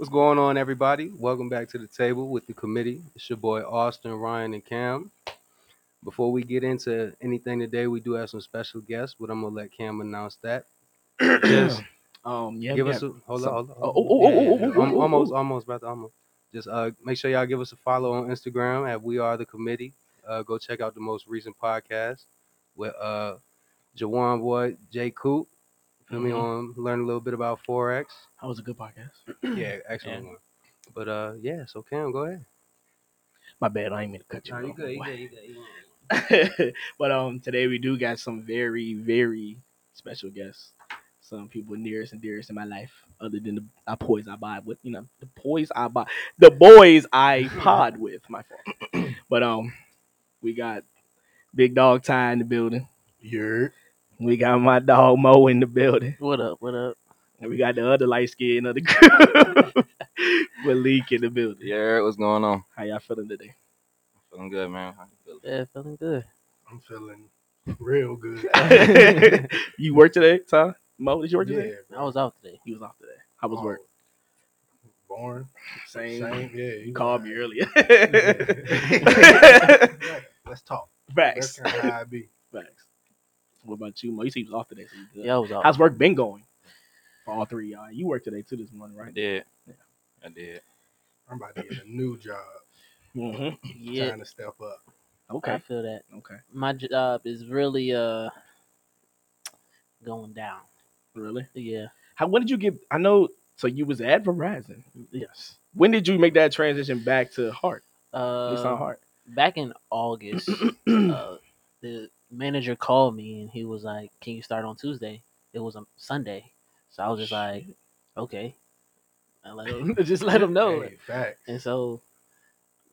What's going on, everybody? Welcome back to the table with the committee. It's your boy Austin, Ryan, and Cam. Before we get into anything today, we do have some special guests, but I'm gonna let Cam announce that. Just Um, yeah, give yeah. us a hold on, hold on. Oh, oh, oh, oh, oh, oh, oh, oh, almost, oh. almost, about to almost. Just uh, make sure y'all give us a follow on Instagram at We Are the Committee. Uh, go check out the most recent podcast with uh, Jawan Boy, Jay Coop. Feel me Mhm. on learn a little bit about forex. That was a good podcast. Yeah, excellent one. But uh, yeah. So Cam, go ahead. My bad, I ain't mean to cut you. Nah, you off, good, you good, you good, you good. but um, today we do got some very, very special guests. Some people nearest and dearest in my life, other than the boys I buy with. You know, the boys I buy, the boys I pod with. My fault. but um, we got Big Dog Ty in the building. You're We got my dog Mo in the building. What up? What up? And we got the other light skin of the group, Malik in the building. Yeah, what's going on? How y'all feeling today? Feeling good, man. How you feeling? Yeah, feeling good. I'm feeling real good. you work today, Ty? Mo, did you work yeah, today? I was out today. He was off today. How was oh, work? Born Same. same. Yeah, You called me earlier. Right, Let's talk. That's Facts. kind of how I be. Facts. What about you, Mo? You seem was off today. So you good. Yeah, I was out. How's work been going? For all three y'all. You work today too this morning, I right? did. Yeah. I did. I'm about to get a new job. Mm-hmm. yeah, Trying to step up. Okay. I feel that. Okay. My job is really uh going down. Really? Yeah. How? When did you get? I know. So you was at Verizon. Yes. When did you make that transition back to Heart? At least on Uh, Heart. back in August, uh, the manager called me and he was like, "Can you start on Tuesday?" It was a Sunday, so I was just like, "Okay." I let him, just let him know. Hey, fact. And so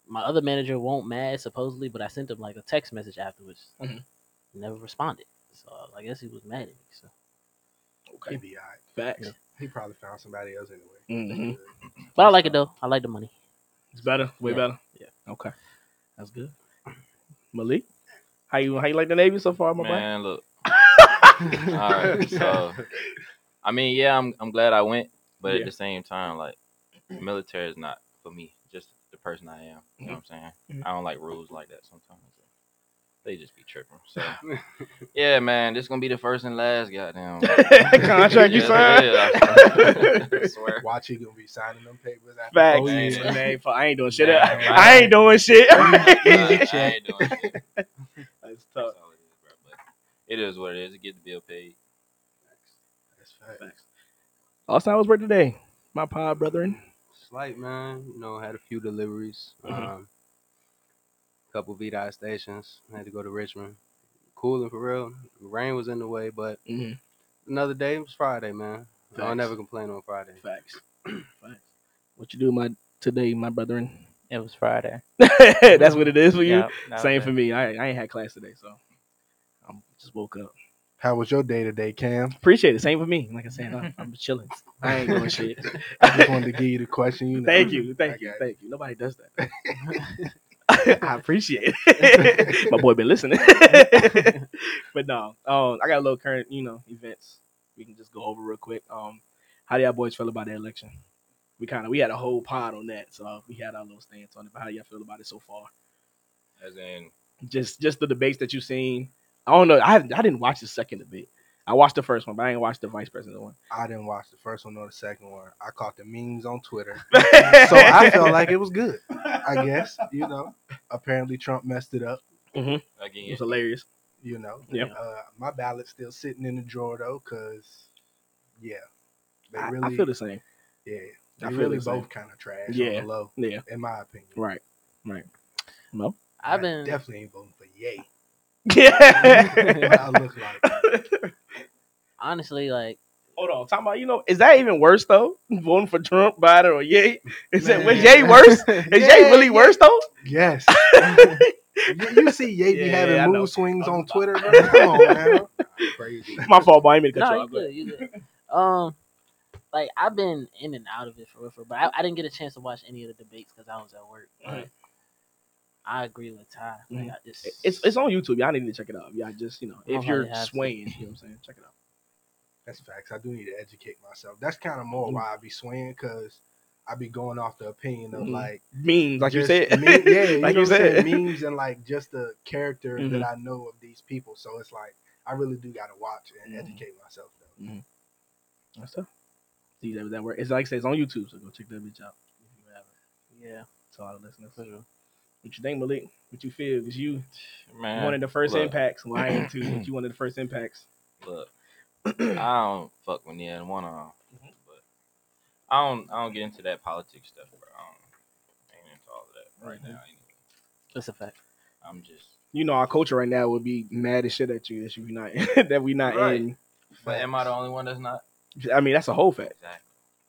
my other manager won't mad supposedly, but I sent him like a text message afterwards. Mhm. He never responded. So I guess he was mad at me. So He Okay. be alright. Facts. Yeah. He probably found somebody else anyway. Mhm. but I like it though. I like the money. It's better. Way Yeah. better. Yeah. Okay. That's good. Malik, how you how you like the Navy so far, my boy? Man, look. All right. So, I mean, yeah, I'm I'm glad I went, but Yeah. at the same time, like, military is not for me. Just the person I am. You know what I'm saying? Mhm. I don't like rules like that sometimes. They just be tripping. So, yeah, man, this gonna be the first and last goddamn Contract you Yes, signed. it is. I swear. Watch, he gonna be signing them papers. After Facts. four Oh, years. yeah. Man, fuck, I ain't doing shit. Man, I ain't doing shit. Nah, I ain't doing shit. That's That's tough. all it is, bro. But it is what it is. It get the bill paid. That's fact. Facts. Austin, how was work today? My pod brethren. Slight man, you know, had a few deliveries. Mhm. Um, couple VDOT stations. Had to go to Richmond. Cooling for real. Rain was in the way, but Mm-hmm. another day. It was Friday, man. I'll never complain on Friday. Facts. Facts. What you do, my today, my brethren? It was Friday. That's what it is for you. Yeah, that Same for me. I, I ain't had class today, so I am just woke up. How was your day today, Cam? Appreciate it. Same for me. Like I said, I'm, I'm chilling. I ain't doing shit. I just wanted to give you the question. You know. Thank you, thank I you, got it. thank you. Nobody does that. I appreciate it. My boy been listening. but no, um, I got a little current, you know, events. We can just go over real quick. Um, how do y'all boys feel about the election? We kind of we had a whole pod on that, so we had our little stance on it. But how do y'all feel about it so far? As in, Just just the debates that you've seen. I don't know. I haven't, I didn't watch the second debate. I watched the first one, but I didn't watch the vice president one. I didn't watch the first one or the second one. I caught the memes on Twitter, so I felt like it was good. I guess you know. Apparently, Trump messed it up. it again, was hilarious. You know. Yep. Uh, my ballot's still sitting in the drawer though, cause yeah, they I, really, I feel the same. yeah, I they feel really both kind of trash. Yeah. on the low, Yeah, in my opinion. right, right. No. I've I been definitely ain't voting for Yay. Yeah. What I look like. honestly like Hold on, talking about you know, is that even worse though? Voting for Trump, Biden, or Ye? Is that was Man. Ye worse? Is Ye Yeah, really yeah. worse though? Yes. you, you see Ye be Yeah, having I know. mood swings on Twitter, bro. Come on, man. Crazy. My fault, boy. I didn't mean to cut no, you you off. good, you good. Um, like I've been in and out of it for real, for but I, I didn't get a chance to watch any of the debates because I was at work. But. I agree with Ty. Like, Mhm. I just, It's it's on YouTube. Y'all need to check it out. Y'all just you know, if you're probably have to. swaying, you know what I'm saying, check it out. That's facts. I do need to educate myself. That's kind of more Mm. why I be swaying because I be going off the opinion of Mhm. like Memes, like you said. me- yeah, you like know you what said. memes and like just the character that I know of these people. So it's like I really do got to watch and Mhm. educate myself. Though. That's tough. See that that work. It's like I said, it's on YouTube, so go check that bitch out. If you haven't. Yeah. To all the listeners. What you think, Malik? What you feel? Because you Man, one of the first look. impacts. Well, I am too. You one of the first impacts. Look, I don't fuck with neither one of them, but I don't. I don't get into that politics stuff, bro. I don't, ain't into all of that right Mhm. now. Anyway. That's a fact. I'm just. You know, our culture right now would be mad as shit at you that you not that we not Right. in. But am I the only one that's not? I mean, that's a whole fact. Exactly.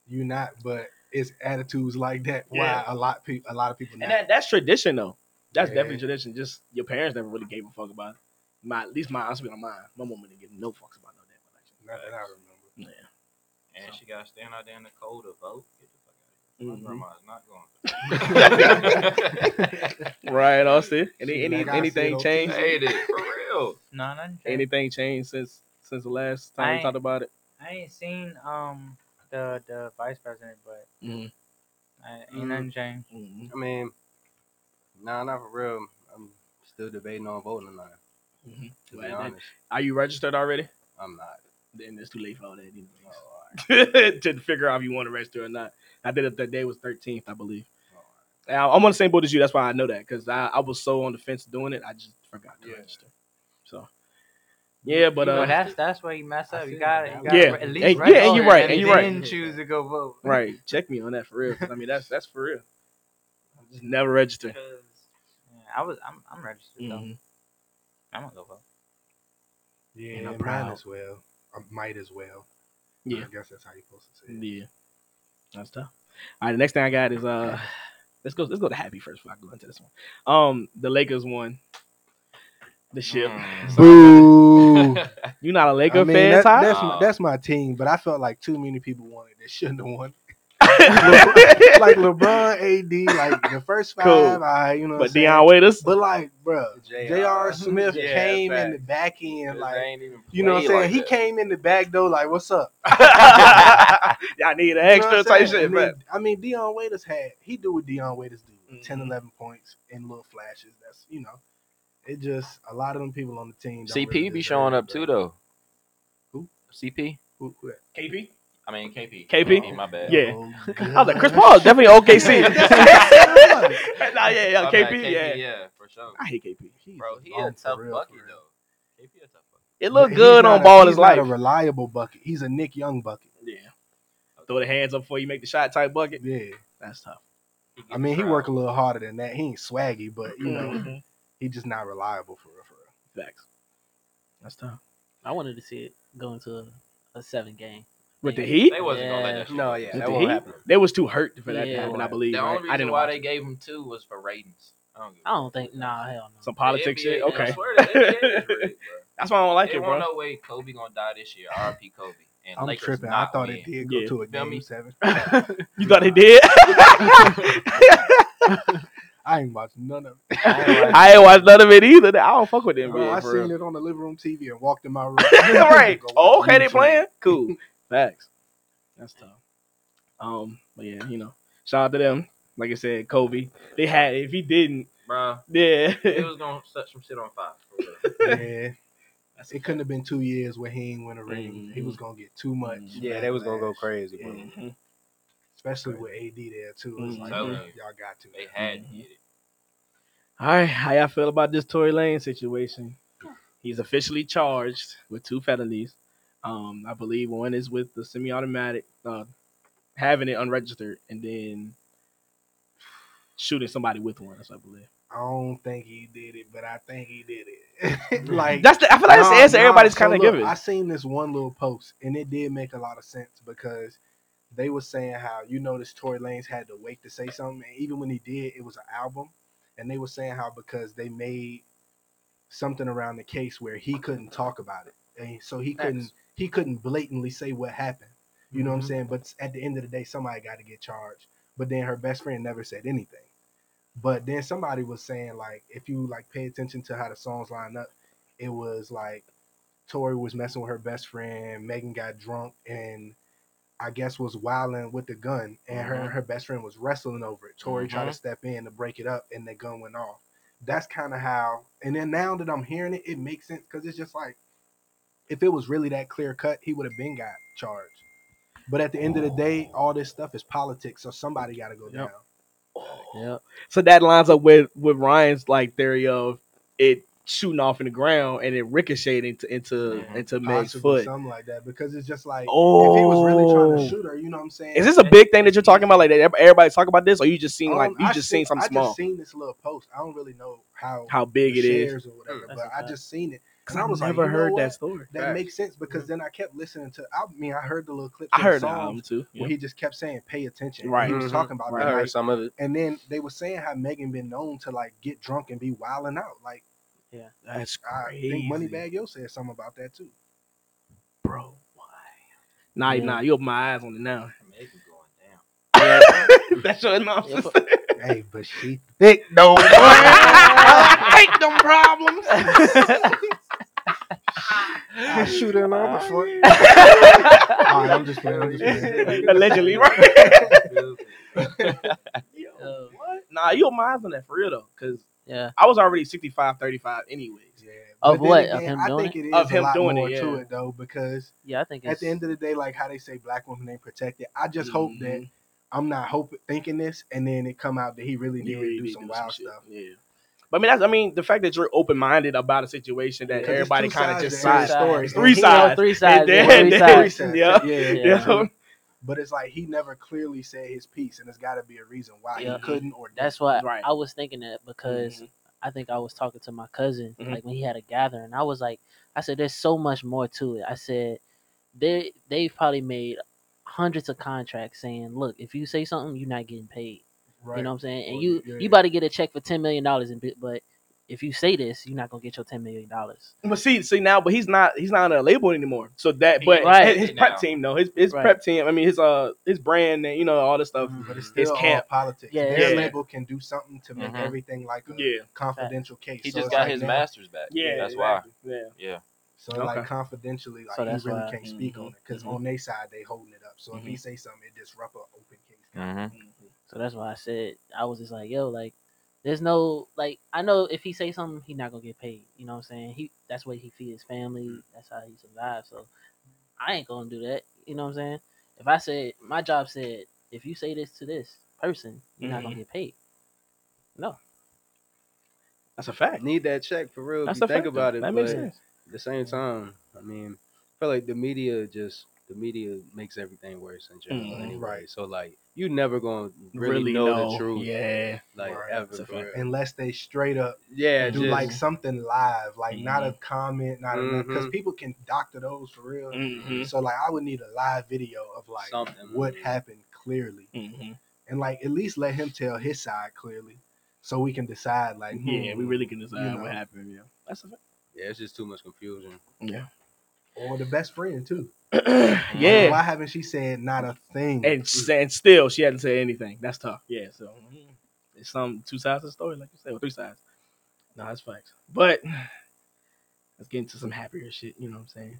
You not, but it's attitudes like that. Why a lot people, a lot of people. And Not. that that's tradition though. That's Yeah. definitely tradition. Just your parents never really gave a fuck about it. My at least my I'll speak on mine. My mom didn't give no fucks about no damn election. Not that I remember. Yeah. And So- she got to stand out there in the cold to vote. Get the fuck out of here. My mm-hmm. grandma's not going. Right, Austin. Any any like anything changed? Hate it for real. No, nothing. changed. Anything changed since since the last time we talked about it? I ain't seen um the the vice president, but Mm-hmm. I, ain't Mhm. nothing changed. Mm-hmm. I mean, nah, not for real. I'm still debating on voting or not. Mm-hmm. To be Right, then- honest, Are you registered already? I'm not. Then it's too late for all that. Anyways. Oh, all right. to figure out if you want to register or not. I did it. The day was 13th, I believe. All And I- I'm on the same boat as you. That's why I know that because I, I was so on the fence doing it. I just forgot to Yeah. register. So, yeah, but But uh, that's that's where you mess up. You got that. to You Yeah. at least And- yeah, and you're right, and and you're right. then choose to go vote. right, check me on that for real. 'cause, I mean, that's that's for real. I just never register. Yeah, I was I'm I'm registered though. Mhm. I'm gonna go vote. Yeah, And I'm might proud. as well. I might as well. Yeah. I guess that's how you're supposed to say it. Yeah, that's tough. All right, the next thing I got is uh, let's go let's go to happy first before I go into this one. Um, the Lakers won the ship. Mm. Boo. You not a Laker I mean, fan, that- Ty? that's my, that's my team, but I felt like too many people wanted that shouldn't have won. like LeBron, AD, like the first five, Cool. I you know, but I'm Waiters. But like, bro, JR. J.R. Smith Yeah, came in the back end, They like you know what I'm saying. like he that. came in the back though, like, "What's up?" Y'all need an You know extra I'm type saying? shit, I mean, but I mean, Dion Waiters had he do what Dion Waiters do, Mhm. 10, 11 points in little flashes. That's you know, it just a lot of them people on the team. don't CP really be showing up too though. Who? CP. Who- who that? KP. I mean KP. KP? Oh, my bad. Yeah. Oh, I was like, Chris Paul is definitely OKC. That's what I said. nah, yeah, yeah, My KP, bad, yeah. Yeah, for sure. I hate KP. He's Bro, he oh, a tough real, bucket though. KP a tough bucket. It looked good on a- ball in he's his not life. a reliable bucket. He's a Nick Young bucket. Yeah. Throw the hands up before you make the shot type bucket. Yeah, That's tough. I mean, he the work a little harder than that. He ain't swaggy, but you know, Mhm. He just not reliable for real. For real. Facts. That's tough. I wanted to see it go into a, a seven game. With the Heat, They wasn't gonna let that shit No, yeah, With that the won't Heat? happen. they was too hurt for that to happen. I believe. The right? only I reason didn't why watch they it. gave him two was for ratings. I don't, give a I don't think. Nah, hell no. some The politics shit. NBA I Okay, swear the NBA is rigged, bro. that's why I don't like It it, won't bro. no way Kobe gonna die this year. RP Kobe. And I'm Lakers tripping. I not thought win. it did go Yeah. to a Feel game me? seven. You thought it did? I ain't watched none of it. I ain't watched none of it either. I don't fuck with the Bro, I seen real. it on the living room TV and walked in my room. right. Oh, watch okay, they playing. Cool. Facts. That's tough. Um, but yeah, you know, shout out to them. Like I said, Kobe. They had. If he didn't, Bro, yeah. he was gonna set some shit on fire. Yeah, it couldn't have been two years where he ain't win a ring. He Mhm. was gonna get too much. Yeah, they was gonna go crazy, bro. Especially with AD there too. It's Mhm. like Telling bro, you. y'all got to. They had to get it. All right, how y'all feel about this Tory Lanez situation? He's officially charged with two felonies. Um, I believe one is with the semi-automatic, uh, having it unregistered, and then shooting somebody with one. That's what I believe. I don't think he did it, but I think he did it. like That's the, I feel like that's the Nah, answer nah, everybody's so kind of giving. I seen this one little post, and it did make a lot of sense because they were saying how you notice Tory Lanez had to wait to say something, and even when he did, it was an album, and they were saying how because they made something around the case where he couldn't talk about it, and so he couldn't he couldn't blatantly say what happened. You know what I'm Mhm. saying? But at the end of the day, somebody got to get charged. But then her best friend never said anything. But then somebody was saying like, if you like pay attention to how the songs line up, it was like Tory was messing with her best friend, Megan got drunk, and I guess was wilding with the gun, and her Mhm. and her best friend was wrestling over it. Tory tried Mhm. to step in to break it up, and the gun went off. That's kind of how. And then now that I'm hearing it, it makes sense because it's just like, if it was really that clear cut, he would have been got charged. But at the end of the day, all this stuff is politics, so somebody got to go Yep. down. Yeah. So that lines up with with Ryan's like theory of it shooting off in the ground and it ricocheted into into into Meg's foot. something like that, because it's just like Oh, if he was really trying to shoot her, you know what I'm saying? Is this a big thing that you're talking about? Like that everybody talk about this, or you just seen like Um, you I just seen something I small? just seen this little post. I don't really know how How big it is? or whatever, That's but I just seen it. Because I I was like, never you know heard that story. That Facts. makes sense because then I kept listening to. I mean, I heard the little clips. I heard the the album too. where Yeah. he just kept saying, "Pay attention." Right. He was Mhm. talking about I that. I heard like, some of it. and then they were saying how Megan been known to like get drunk and be wilding out. Like Yeah, that's I crazy. think Moneybagg Yo said something about that too. bro. Why? Nah, Yeah. nah. You open my eyes on it now. Maybe going down. That's your analysis. hey, but she thick though. I hate them problems. I shoot her in the other foot. All right, I'm just playing. I'm just playing. Allegedly, right? Yo, what? Nah, you open my eyes on that for real though, because yeah. I was already 65, 35 anyways. Yeah. Of But then what? Of again, him I doing think it is Of him a lot doing it, more to it though, because Yeah, I think at the end of the day, like how they say black women ain't protected. I just hope that Mhm. I'm not hope thinking this, and then it come out that he really You did really do did some do wild shit. stuff. Yeah. But I mean, that's I mean, the fact that you're open minded about a situation that everybody kind of just to every sides. story. It's And three sides. three sides. Yeah, three sides. Yeah. yeah, Yeah. Yeah. But it's like he never clearly said his piece, and there's got to be a reason why Yeah. he couldn't or didn't. That's why Right. I was thinking that because Mhm. I think I was talking to my cousin Mhm. like when he had a gathering. I was like, I said, "There's so much more to it." I said, "They they've probably made hundreds of contracts saying, look, if you say something, you're not getting paid. right. You know what I'm saying? And Or- you yeah, you yeah. about to get a check for ten million dollars, but if you say this, you're not gonna get your ten million dollars. But see, see now, but he's not he's not on a label anymore. So that, but Right. his, his prep team though, his his Right. prep team. I mean, his uh his brand and you know all this stuff. But it's His still all camp. politics. Yeah, Their yeah. label can do something to make Mhm. everything like a Yeah, confidential case. He So just got like his now- masters back. yeah, that's why. Yeah, Yeah. So like Okay. confidentially, like So he really why- can't speak on it because Mhm. on their side they holding it up. So if he Mhm. say something, it disrupt an open case. Mm-hmm. So that's why I said I was just like, yo, like, there's no like I know if he say something, he not gonna get paid. You know what I'm saying? He that's what he feed his family. That's how he survives. So I ain't gonna do that. You know what I'm saying? If I said my job said if you say this to this person, you're not gonna Mhm. get paid. No. That's a fact. Need that check for real. If you a think fact, about though. it. That makes sense. At the same time, I mean, I feel like the media just the media makes everything worse in general Mhm. anyway. Right. So like you never gonna really, know, the truth. Yeah, Like Right. ever. For real. Unless they straight up Yeah, do just, like something live, like not Mm-hmm. a comment, not a because Mhm. people can doctor those for real. hmm So like I would need a live video of like Something. what happened clearly, hmm and like at least let him tell his side clearly, so we can decide like Yeah, we hmm, really can decide you know. what happened. Yeah, that's a fact. yeah, it's just too much confusion. Yeah, or the best friend too. yeah. Why haven't she said not a thing? and and still she hadn't said anything. That's tough. Yeah, so mm, it's some two sides of the story, like you said, or three sides. No, that's facts. But let's get into some happier shit. You know what I'm saying?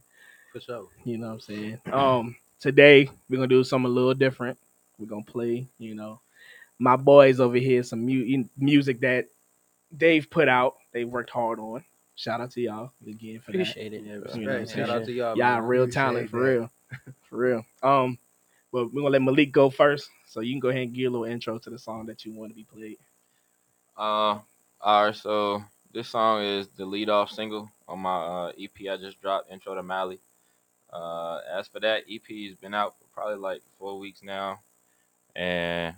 For sure. You know what I'm saying? Um, today we're gonna do something a little different. We're gonna play, you know, my boys over here some mu- music that they've put out. They worked hard on. Shout out to y'all again for that. Appreciate it. Yeah, bro. respect. You know Shout out to y'all. Y'all man. real appreciate talent for that. real, for real. Um, but we're gonna let Malik go first, so you can go ahead and give a little intro to the song that you want to be played. Uh, all right. So this song is the lead off single on my uh, EP I just dropped, Intro to Mali. Uh, as for that, EP has been out for probably like four weeks now, and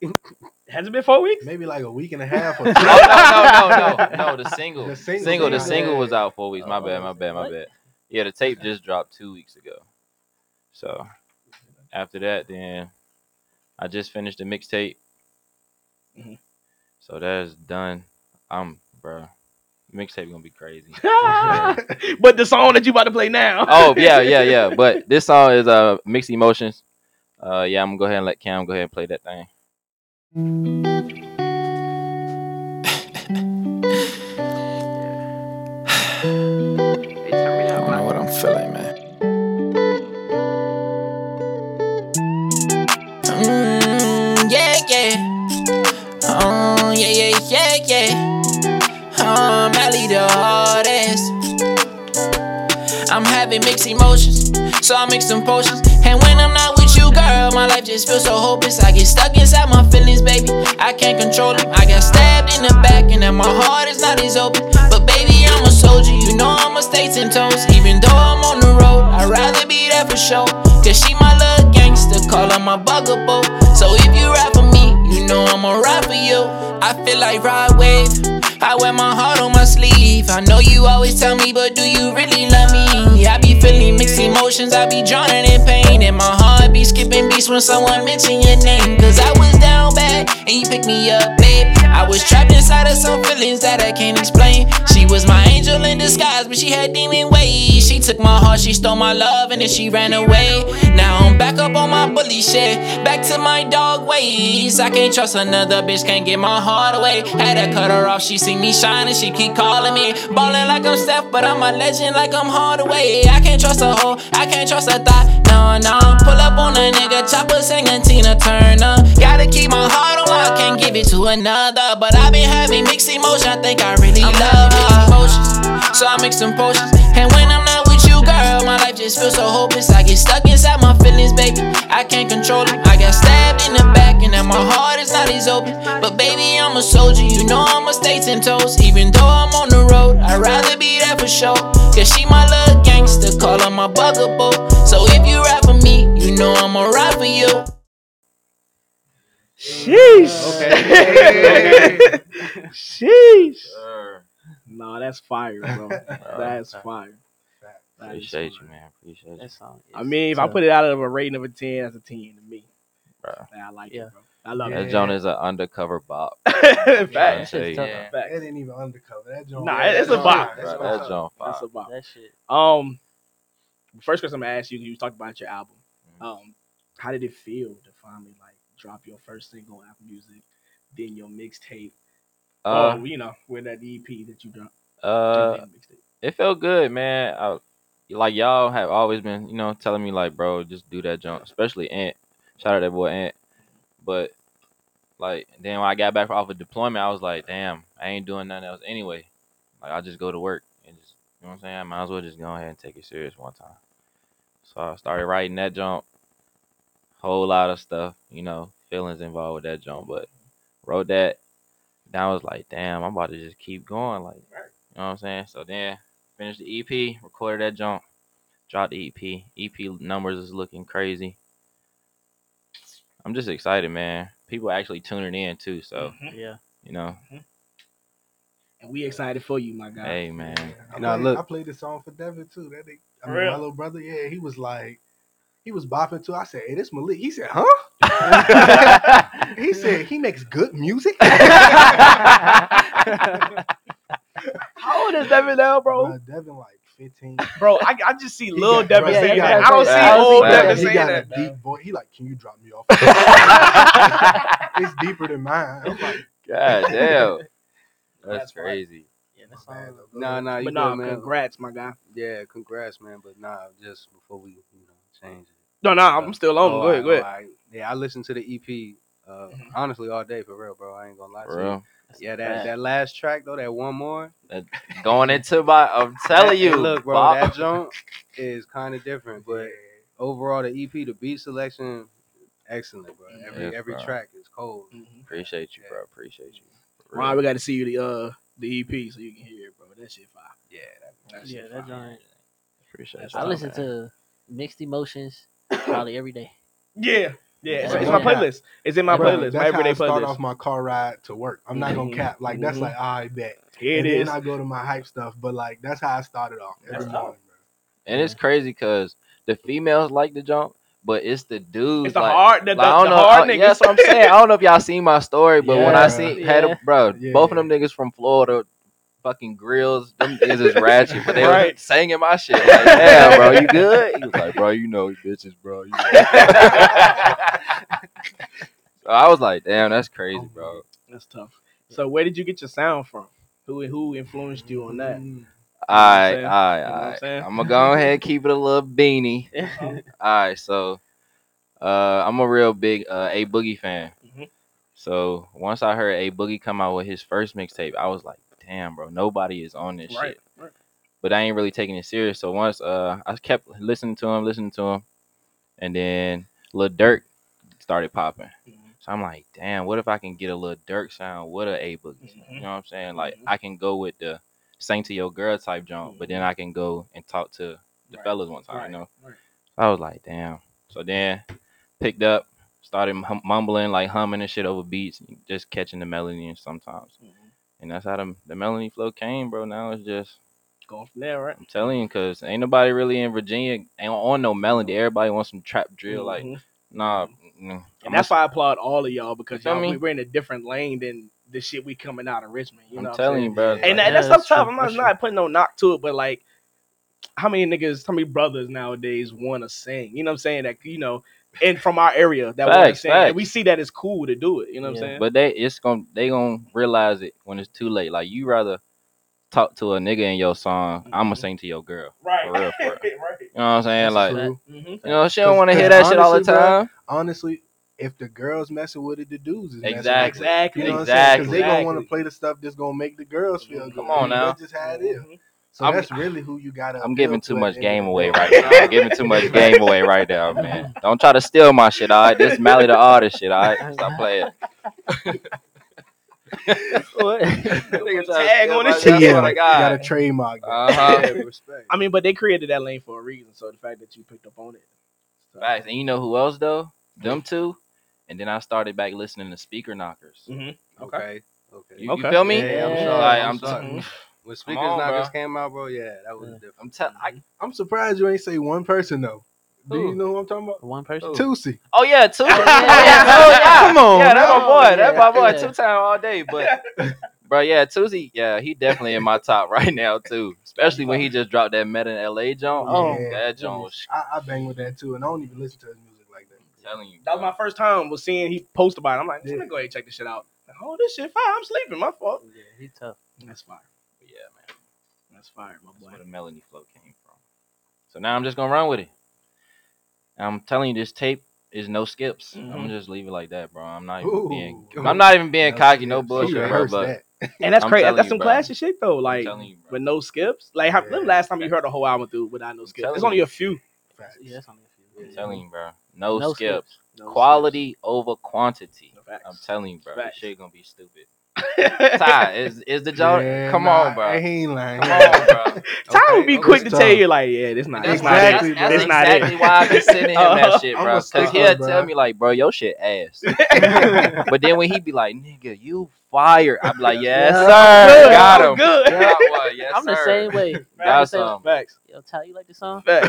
Has it been four weeks? Maybe like a week and a half. Or oh, no, no, no, no, no, the single, The the single single, the single was out four weeks. My Oh, bad, my bad, my what? bad. Yeah, the tape just dropped two weeks ago. So after that, then I just finished the mixtape. Mhm. So that's done. I'm, bro. Mixtape gonna be crazy. but the song that you about to play now. oh yeah, yeah, yeah. But this song is uh mixed emotions. Uh yeah, I'm gonna go ahead and let Cam go ahead and play that thing feeling, man. Mm, yeah, yeah. Oh, yeah, yeah, yeah, yeah. Um, I lead the hardest. I'm having mixed emotions, so I mix some potions. And when I'm not girl, my life just feels so hopeless. I get stuck inside my feelings, baby. I can't control them. I got stabbed in the back, and now my heart is not as open. But baby, I'm a soldier, you know I'ma stay ten toes. Even though I'm on the road, I'd rather be there for show. Cause she my little gangster, call her my bugaboo. So if you ride for me, you know I'ma ride for you. I feel like Rod Wave. I wear my heart on my sleeve. I know you always tell me, but do you really love me? Feeling mixed emotions, I be drowning in pain. And my heart be skipping beats when someone mention your name. Cause I was down bad, and you picked me up, babe. I was trapped inside of some feelings that I can't explain. She was my angel in disguise, but she had demon ways. She took my heart, she stole my love, and then she ran away. Now I'm back up on my bully shit, back to my dog ways. I can't trust another bitch, can't get my heart away. Had to cut her off, she see me shining, she keep calling me. Ballin' like I'm Steph, but I'm a legend like I'm Hardaway. I can't trust a hoe, I can't trust a thought. No, no, pull up on a nigga, chopper singing Tina Turner. Gotta keep my heart on lock, can't give it to another. But I've been having mixed emotions, I think I really love mixed emotions. So I mix some potions, and when I'm not just feels so hopeless. I get stuck inside my feelings, baby. I can't control them. I got stabbed in the back, and now my heart is not as open. But baby, I'm a soldier, you know I'ma stay ten toes. Even though I'm on the road, I'd rather be there for show. Cause she my little gangster, call her my bugaboo. So if you ride for me, you know I'ma ride for you. Sheesh. Okay. Sheesh. Sure. Nah, that's fire, bro. That's fire. That is Appreciate you, man. Appreciate you, That song. I mean, if I put it out of a rating of a ten, that's a ten to me. bro. I like Yeah. it, bro. I love That it. joint is an undercover bop. Facts. That shit's Hey. Yeah. That ain't even undercover. That joint. Nah, yeah, it's a that bop. joint- Bro, that's that what's joint That's a bop. That shit. Um, first question I'm gonna ask you, you talked about your album. Mm-hmm. Um, how did it feel to finally like drop your first single on Apple Music, then your mixtape? Uh, oh, you know, with that EP that you dropped. uh, then mixtape. it felt good, man. I, like y'all have always been, you know, telling me like, bro, just do that jump, especially Ant. Shout out that boy Ant. But like, then when I got back off of deployment, I was like, damn, I ain't doing nothing else anyway. Like, I just go to work and just, you know what I'm saying? I might as well just go ahead and take it serious one time. So I started writing that jump. Whole lot of stuff, you know, feelings involved with that jump, but wrote that. Then I was like, damn, I'm about to just keep going, like, you know what I'm saying? So then finished the EP, recorded that jump, dropped the EP. EP numbers is looking crazy. I'm just excited, man. People actually tuning in too, so Mhm. Yeah. you know, And we excited for you, my guy. hey man. I, Nah, played, look. I played this song for Devin too. That nigga, I mean, real? my little brother, yeah, he was like, he was bopping too. I said, "Hey, this Malik." He said, "Huh?" he said, "He makes good music." How old is Devin now, bro? Bruh, Devin like 15. Bro, I, I just see He Lil got- Devin bruh, he saying got- that. I don't see old facts. Devin he saying got that. a deep voice. He like, "Can you drop me off?" it's deeper than mine. I'm like, God damn. That's That's right. crazy. Yeah, that "My bad, song. though. Go Nah, ahead." nah, you But good, nah, man. congrats, my guy. Yeah, congrats, man. But nah, just before we, you know, change it. No, no, I'm still on. Oh, go ahead, go alright, ahead. alright. Yeah, I listened to the EP. Uh, Mhm. honestly, all day for real, bro. I ain't gonna lie For to you. real. Yeah, that that last track though, that one more. Going into my I'm telling you. look, bro, Bob. that jump is kind of different, but overall, the EP, the beat selection, excellent, bro. Every Yes, every bro. track is cold. Mhm. Appreciate you, bro. Appreciate you. For Ron, we got to see you the uh the EP so you can hear it, bro. That shit fire. Yeah, That Yeah, that joint. Appreciate That's you. I all, listen to mixed emotions probably every day. Yeah, yeah. It's, it's my playlist. It's in my Bruh, playlist. That's My everyday how I start off my car ride to work. I'm not gonna Mhm. cap. Like that's Mhm. like I bet. Here it and is. then I go to my hype stuff, but like that's how I started off every That's morning, bro. And it's crazy because the females like the jump, but it's the dudes. It's the like, hard, the, the, like, I don't the know. hard uh, niggas. yeah, that's what I'm saying. I don't know if y'all seen my story, but when I Yeah. see had a bro, Yeah. both of them niggas from Florida, fucking grills, them niggas is ratchet, but they Right. was singing my shit. Like, damn, bro, you good? He was like, bro, you know, bitches, bro. You know. so I was like, damn, that's crazy, bro. That's tough. So where did you get your sound from? Who who influenced you on that? Mm. All right, saying? all right, You know what all I'm I'm gonna go ahead and keep it a little beanie. All right, so Uh, I'm a real big uh, A Boogie fan. Mhm. So once I heard A Boogie come out with his first mixtape, I was like, damn, bro, nobody is on this Right. shit. right. But I ain't really taking it serious. So once uh, I kept listening to him, listening to him, and then Lil Durk started popping. Mhm. So I'm like, damn, what if I can get a little Durk sound with a A Boogie? Mhm. You know what I'm saying? Like Mhm. I can go with the sing to your girl type jump, but then I can go and talk to the Mm-hmm. Right. fellas one time. Right. You know, right. I was like, damn. So then picked up, started hum- mumbling, like humming and shit over beats, just catching the melody and sometimes. Mhm. And that's how the, the melody flow came, bro. Now it's just Going from there, right? I'm telling you, cause ain't nobody really in Virginia ain't on no melody. Everybody wants some trap drill. Like, Mhm. nah. mm, and I'm that's a- why I applaud all of y'all because y'all, me? we're in a different lane than the shit we coming out of Richmond. You know. I'm know, what telling saying? you, bro. Yeah. And that, Yeah, that's, that's tough. true. I'm not, That's not putting no knock to it, but like, how many niggas, how many brothers nowadays want to sing? You know what I'm saying? That you know, and from our area that want to Facts, sing, and facts. we see that it's cool to do it. You know what Yeah. I'm saying? But they it's gonna they gonna realize it when it's too late. Like you rather talk to a nigga in your song, I'ma Mhm. sing to your girl. right, for real, for real. right. You know what I'm saying? That's like. Mm-hmm. you know, she don't wanna hear that shit all the honestly, bro, time. Honestly, if the girls messing with it, the dudes is messing with it. Exactly. Exactly. You know what I'm saying? Because they gonna want to play the stuff that's gonna make the girls feel good. Come on now. That's just how it is. Mhm. So I'm- that's really who you gotta. I'm giving too much game of away right now. I'm giving too much game away right now, man. Don't try to steal my shit, all right? This Mali the artist shit, all right? Stop playing. What? Nigga Tag on this shit, I shit. Yeah, swear to you got a God. trademark. Uh-huh. Respect. I mean, but they created that lane for a reason. So the fact that you picked up on it. So- Facts. And you know who else though? Them two. And then I started back listening to Speaker Knockerz. Mhm. Okay. Okay. You, you Okay. feel me? Yeah, I'm Yeah. sorry. Like, I'm, I'm sorry. Mhm. When Speakers on, Knockerz bro. came out, bro, yeah, that was Yeah. different. I'm telling. I, mm-hmm. I'm surprised you ain't say one person though. Do Who? you know who I'm talking about? One person. Who? Toosii. oh yeah, two. yeah, Yeah. yeah, Come on, Yeah, that's my boy. That's my boy. Yeah. Two time all day. But bro, yeah, Tuesday, yeah, he definitely in my top right now too. Especially when he just dropped that Meta in LA joint. Oh, oh that yeah. joint was I, I bang with that too, and I don't even listen to his music like that. telling you. That was bro. my first time was seeing he post about it. I'm like, let Yeah. me go ahead and check this shit out. Like, oh, this shit fire. I'm sleeping. My fault. Yeah, he tough. That's fire. Yeah, man. That's fire, my boy. That's where the melody flow came from. So now I'm just gonna run with it. I'm telling you, this tape is no skips. I'm Mhm. gonna just leave it like that, bro. I'm not even Ooh. being. I'm not even being That's cocky. it. No bullshit, bro. But that. And that's I'm crazy. That's you, some bro. classy shit though. Like telling you, with no skips. Like how, when Yeah. the last time you heard a whole album through without no skips? telling It's only a few. Facts. Yeah, that's only a few. I'm telling you, bro. No, No skips. No Quality over quantity. No. I'm telling you, bro. This Facts. shit gonna be stupid. Ty, is is the joke? Yeah, Come nah, on, bro. He ain't lying. Come on, bro. Ty would Okay, be okay, quick to it's tell you like, yeah, this not, That's this not exactly, it. bro. That's not exactly it. why I've been sending him that shit, bro. Cause he'll bro. tell me like, bro, your shit ass. but then when he be like, nigga, you fired, I'm like, yes, Yeah. sir, Good, got I'm him. good. Got one, yes, I'm the sir. same way. I'm the Got same- some. Facts. Yo, Ty, you like the song? Facts.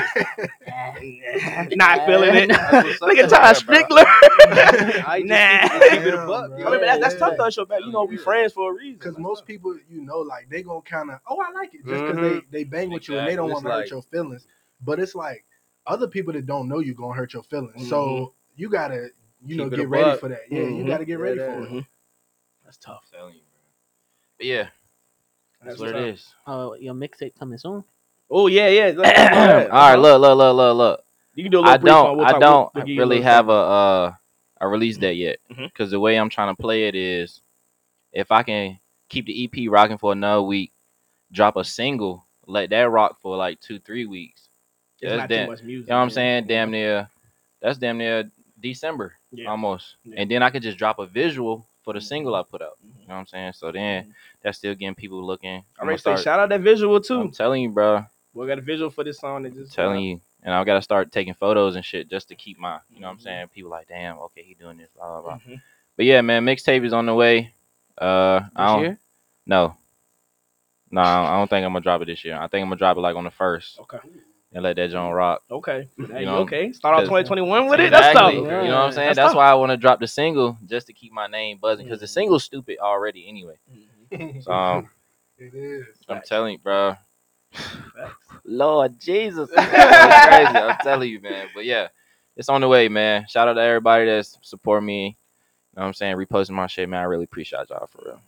not feeling it. That's what's up Look at there, Ty bro. Strickler. Nah. keep it- keep a buck. I mean, but that's, that's tough though, show back. You know, we Yeah. friends for a reason. Because Like, most people, you know, like they gonna kind of, oh, I like it, just because Mhm. they they bang with you and they don't want It's to hurt your feelings. But it's like other people that don't know you gonna hurt your feelings. So you gotta, you know, Keep it get ready buck. for that. Yeah, you Mhm. gotta get ready Yeah, for it. That's tough. I'm telling you, bro. But yeah, that's, what it is. Oh, your mixtape coming soon? Oh yeah, yeah. Let's- All let's go ahead. right, look, look, look, look, look. You can do a little I don't, we'll I talk- don't we'll- we'll a really little have a uh, a release date yet. Because the way I'm trying to play it is, if I can keep the EP rocking for another week, drop a single, let that rock for like two, three weeks. It's That's not damn- too much music. You know what I'm yeah. saying? Damn near, that's damn near December Yeah. almost. Yeah. And then I could just drop a visual for the single I put out. You know what I'm saying? So then that's still getting people looking. All I'm, right, gonna so start, shout out that visual too. I'm telling you, bro. we got a visual for this song. That just telling you. And I gotta start taking photos and shit just to keep my, you know what I'm Mhm. saying? People like, damn, okay, he doing this, blah blah blah. Mhm. But yeah, man, mixtape is on the way. Uh, I don't, year? no, no, I don't think I'm gonna drop it this year. I think I'm gonna drop it like on the first Okay. And let that joint rock. Okay. Hey, know, okay. Start off 2021 with it. That's Exactly. tough. You know what I'm saying? That's That's, why I want to drop the single just to keep my name buzzing because the Mhm. single's stupid already anyway. So um, It is. I'm Facts. telling you, bro. Lord Jesus, crazy. I'm telling you, man. But yeah, it's on the way, man. Shout out to everybody that's support me. You know what I'm saying? Reposting my shit, man. I really appreciate y'all for real.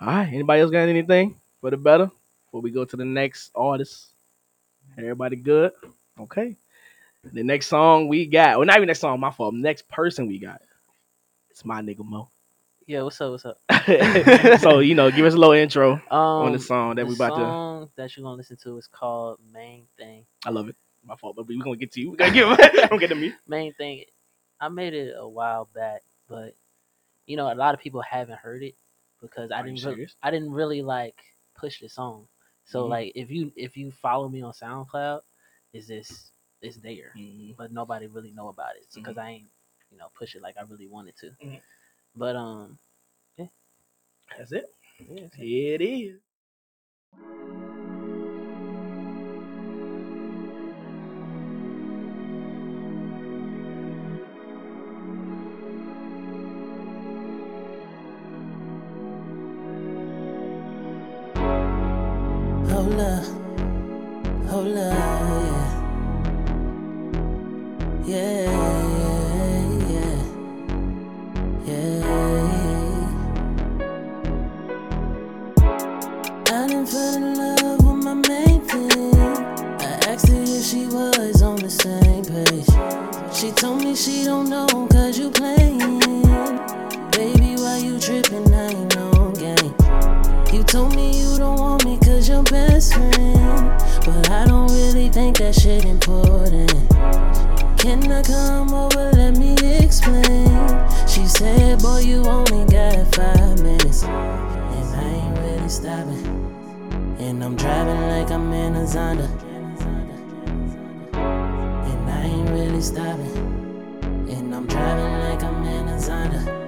All right. Anybody else got anything for the better before we go to the next artist? Everybody good? Okay. The next song we got, well, not even next song, my fault. Next person we got, it's my nigga Mo. Yeah, what's up? What's up? so you know, give us a little intro Um, on the song that the we about to. song that you're gonna listen to is called "Main Thing." I love it. My fault, but we gonna get to you. We gotta give. I'm gonna get to me. Main Thing. I made it a while back, but you know, a lot of people haven't heard it because I Are you didn't. Really. I didn't really like push the song. So Mhm. like, if you if you follow me on SoundCloud, is this it's there, Mhm. but nobody really know about it because Mhm. I ain't you know push it like I really wanted to. Mhm. But um, yeah, That's it. yeah, Here it is. Told me you don't want me cause you're best friend. But I don't really think that shit important. Can I come over? Let me explain. She said, Boy, you only got five minutes. And I ain't really stopping. And I'm driving like I'm in a Zonda. And I ain't really stopping. And I'm driving like I'm in a Zonda.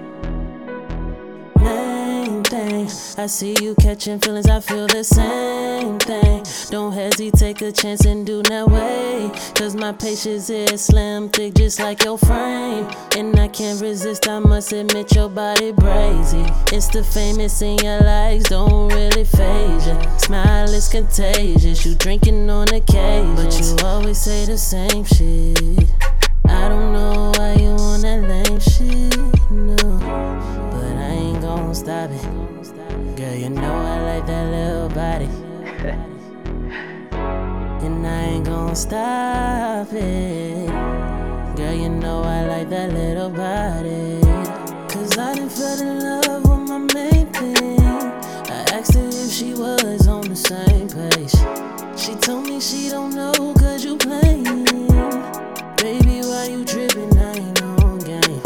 Thing, I see you catching feelings, I feel the same thing. Don't hesitate, take a chance and do not wait. Cause my patience is slim, thick, just like your frame. And I can't resist, I must admit your body crazy. It's the famous in your likes, don't really phase ya. Smile is contagious, you drinking on occasion. But you always say the same shit. I don't know why you on that lame shit, no. But I ain't gon' stop it. Know I like that little body. And I ain't gon' stop it. Girl, you know I like that little body. Cause I done fell in love with my main thing. I asked her if she was on the same page. She told me she don't know cause you playing. Baby, why you tripping? I ain't no game.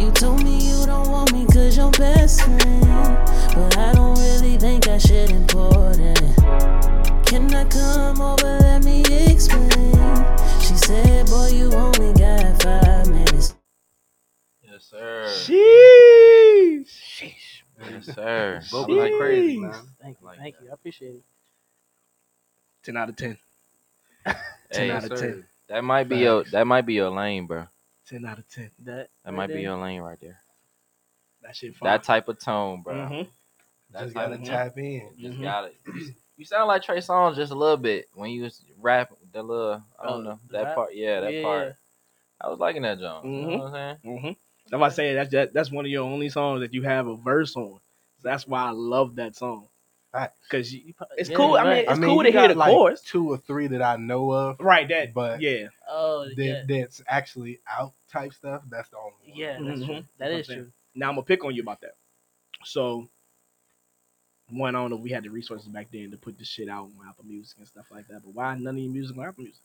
You told me you don't want me cause you're best friend. But I don't really think that shit important. Can I come over? Let me explain. She said, Boy, you only got five minutes. Yes, sir. Sheesh. Sheesh. Yes, sir. Vocal like crazy, man. thank you, Like thank that. you, I appreciate it. Ten out of ten. Hey, Ten out of ten. that might be your that might be your lane, bro. Ten out of ten. That That right might be your lane right there. That shit fine. That type of tone, bro. Mhm. That Just gotta of tap in. You just Mhm. got it. You, you sound like Trey Songz just a little bit when you was rapping the little I don't Oh, know that rap? part. Yeah, that Yeah, part. I was liking that song. You Mhm. know what I'm saying? Mm-hmm. I'm about to say that's that, that's one of your only songs that you have a verse on. So that's why I love that song. Cause you, it's Yeah, cool. I mean, it's I mean, cool to hear the like, chorus. Two or three that I know of. Right. That. But- yeah. Oh, that, yeah, that's actually out type stuff. That's the only one. yeah, that's Mhm. true. That's what I'm is saying. true. Now I'm gonna pick on you about that. So one, I don't know if we had the resources back then to put this shit out on Apple Music and stuff like that. But why none of your music on Apple Music?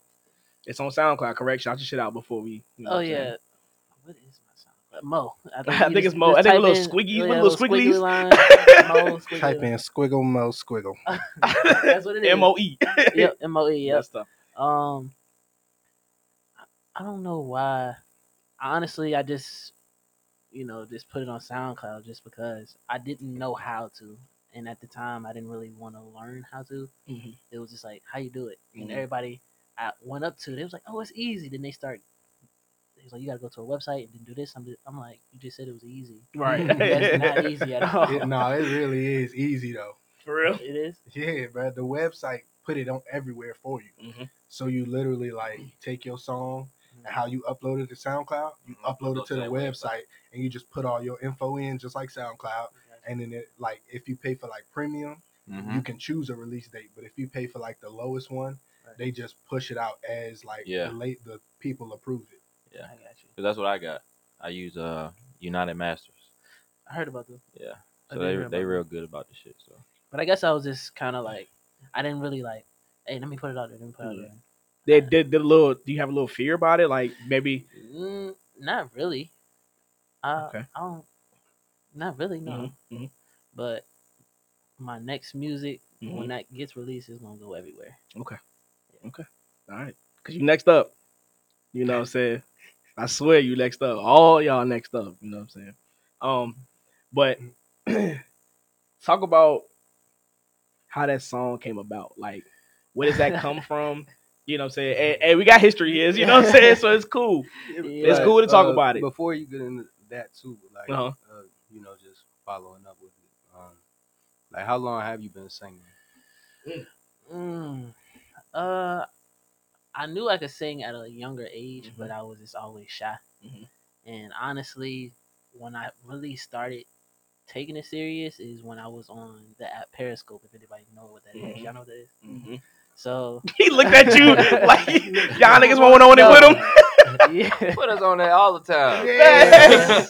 It's on SoundCloud, correct? Shout your shit out before we. You know Oh what I'm saying? yeah. What is my sound? Mo. I I think just- it's Mo. I think a little in- squiggy- yeah, little squiggly squigglies. line, Mo, squiggly Type line. in squiggle mo squiggle. That's what it is. M O E. Yep, M O E. Yep. That stuff. Um, I don't know why. Honestly, I just, you know, just put it on SoundCloud just because I didn't know how to, and at the time I didn't really want to learn how to. Mhm. It was just like, how you do it, and Mhm. everybody I went up to, they was like, oh, it's easy. Then they start. They was like, you gotta go to a website and then do this. I'm, just, I'm like, you just said it was easy. Right. That's not easy at all. It- no, it really is easy though. For real. It is. Yeah, bro. The website put it on everywhere for you. Mhm. So you literally like take your song and how you upload it to SoundCloud, you upload it to the website and you just put all your info in just like SoundCloud. And then it like if you pay for like premium, Mhm. you can choose a release date. But if you pay for like the lowest one, They just push it out as like Yeah. the late the people approve it. Yeah, I got you. 'Cause that's what I got. I use uh United Masters. I heard about them, Yeah, so they hear they real good about the shit. So but I guess I was just kind of like, I didn't really like. Hey, let me put it out there. Let me put it out there. Did did did a little? Do you have a little fear about it? Like maybe. Mm, not really. I, Okay. I don't. Not really, no. Mhm, mhm. But my next music, Mhm. when that gets released, is gonna go everywhere. Okay. Yeah. Okay. All right, cause you next up. You know what I'm saying? I swear you next up. All y'all next up. You know what I'm saying? Um, but talk about how that song came about. Like, where does that come from? You know what I'm saying? And, and we got history here. You know what I'm saying? So it's cool. It's Like, cool to talk uh, about it. Before you get into that too, like Uh-huh. You know, just following up with it. Um, like how long have you been singing? Mm, uh, I knew I could sing at a younger age, Mm-hmm. but I was just always shy. Mhm. And honestly, when I really started taking it serious is when I was on the app Periscope. If anybody know what that is, Mhm. y'all know what that is. Mhm. So He looked at you like y'all niggas want on it with him. yeah, put us on there all the time. Yes.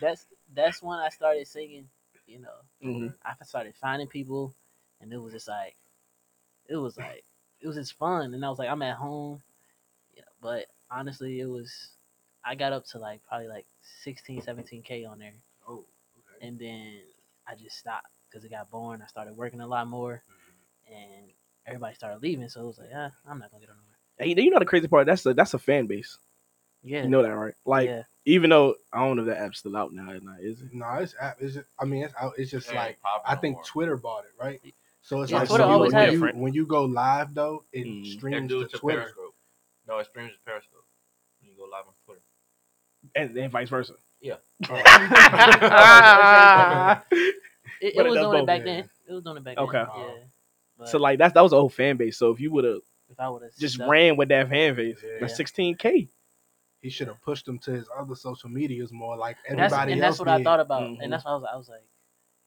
that's that's when I started singing. You know, Mhm. I started finding people, and it was just like, it was like, it was just fun. And I was like, I'm at home, you know. But honestly, it was, I got up to like probably like 16, 17 k on there, Oh, Okay. and then I just stopped because it got boring. I started working a lot more, and everybody started leaving. So it was like, ah, I'm not gonna get on there. Hey, you know the crazy part? That's a that's a fan base. Yeah, You know that, right? Like yeah, even though I don't know if that app's still out now, or not, is it? No, it's app. It's just, I mean, it's out. It's just It ain't like I think more. Twitter bought it, right? So it's Yeah, like Twitter when, you, always when, you, when you go live though, it Mm. Streams do to it to Twitter. Periscope. No, it streams to Periscope. When you go live on Twitter. And, and vice versa. it, it it was does doing it back yeah. then. It was doing it back Okay. then. Yeah. But so like that's that was a whole fan base. So if you would have if I would have just ran with that fan base, Yeah. that's 16k. He should have pushed him to his other social medias more, like that's, everybody and else. that's what I thought about, Mhm. and that's what I was. I was like,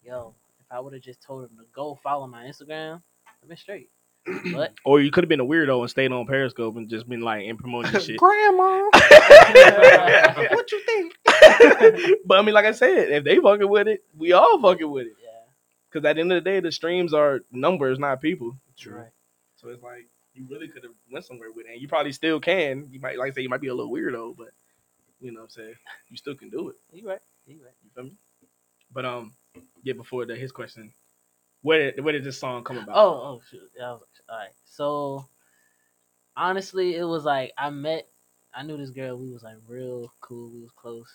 yo, if I would have just told him to go follow my Instagram, I've been straight. But Or you could have been a weirdo and stayed on Periscope and just been like and promoting this shit. Grandma, what you think? but I mean, like I said, if they fucking with it, we all fucking with it. yeah, Because at the end of the day, the streams are numbers, not people. right. So it's like you really could have went somewhere with it, and you probably still can. You might, like I say, you might be a little weirdo, but you know what I'm saying. You still can do it. You right. You right. You feel me? But um, yeah. Before that, his question: Where did where did this song come about? Oh, oh, shoot. Yeah, all right. So, honestly, it was like I met, I knew this girl. We was like real cool. We was close.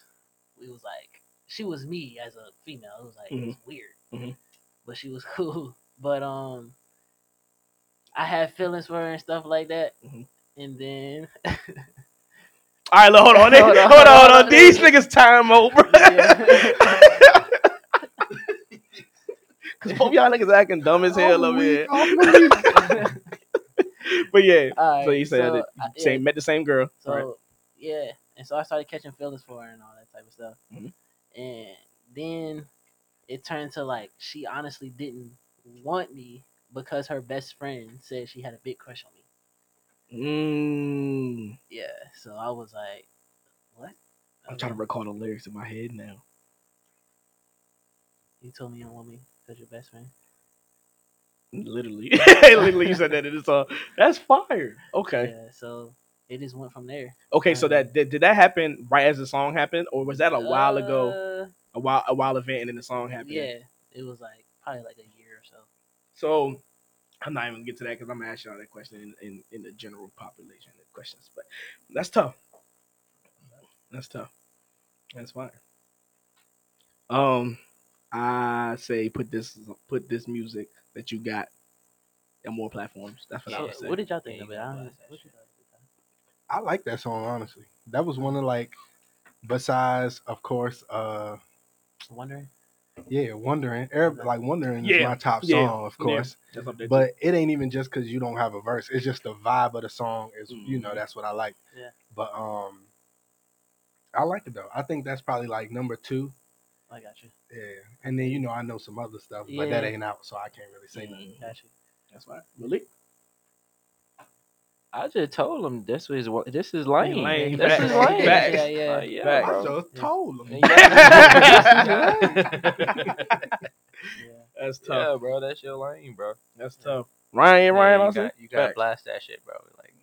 We was like, she was me as a female. It was like it was weird, Mhm. but she was cool. But um, I had feelings for her and stuff like that. Mhm. And then, All right, look, hold on, Hold hold on, on, hold hold on. on. These niggas time over. Yeah. Cause both y'all niggas acting dumb as hell Oh, over here. oh, But yeah, all right, so you said that I- yeah, same met the same girl. So right? yeah, and so I started catching feelings for her and all that type of stuff. Mhm. And then it turned to like she honestly didn't want me because her best friend said she had a big crush on me. Mm, Yeah, so I was like, "What?" I'm trying to recall the lyrics in my head now. You told me you don't want me because your best friend. Literally, literally, you said that in the song. That's fire. Okay, Yeah, so it just went from there. okay. So Um, that did, did that happen right as the song happened, or was that a while ago, Uh, a while a while event, and then the song happened? yeah, it was like probably like a so. So I'm not even gonna get to that because I'm gonna ask y'all that question in, in, in the general population of questions. But that's tough. That's tough. That's fine. Um, I say put this put this music that you got on more platforms. That's what I So, would say. what did y'all think of it? I don't, blast that what you shit. thought I like that song honestly. That was one of like, besides of course, uh. Wondering. Yeah, wondering. Like wondering is my top yeah, song, of yeah. course. That's up there. But it ain't even just because you don't have a verse. It's just the vibe of the song is you know Mhm. that's what I like. Yeah. But um, I like it though. I think that's probably like number two. I got you. Yeah, and then you know I know some other stuff, but that ain't out, so I can't really say nothing. Mm, Got you. that's fine. Malik. I just told him this was what this is lame. lame. This Facts. is lame. Facts. Yeah, yeah. Like, yeah, Facts. I bro. just told him. That's tough. Yeah, bro, that's your lane, bro. That's tough. Ryan, Yeah, Ryan, you got you gotta blast that shit, bro. Like,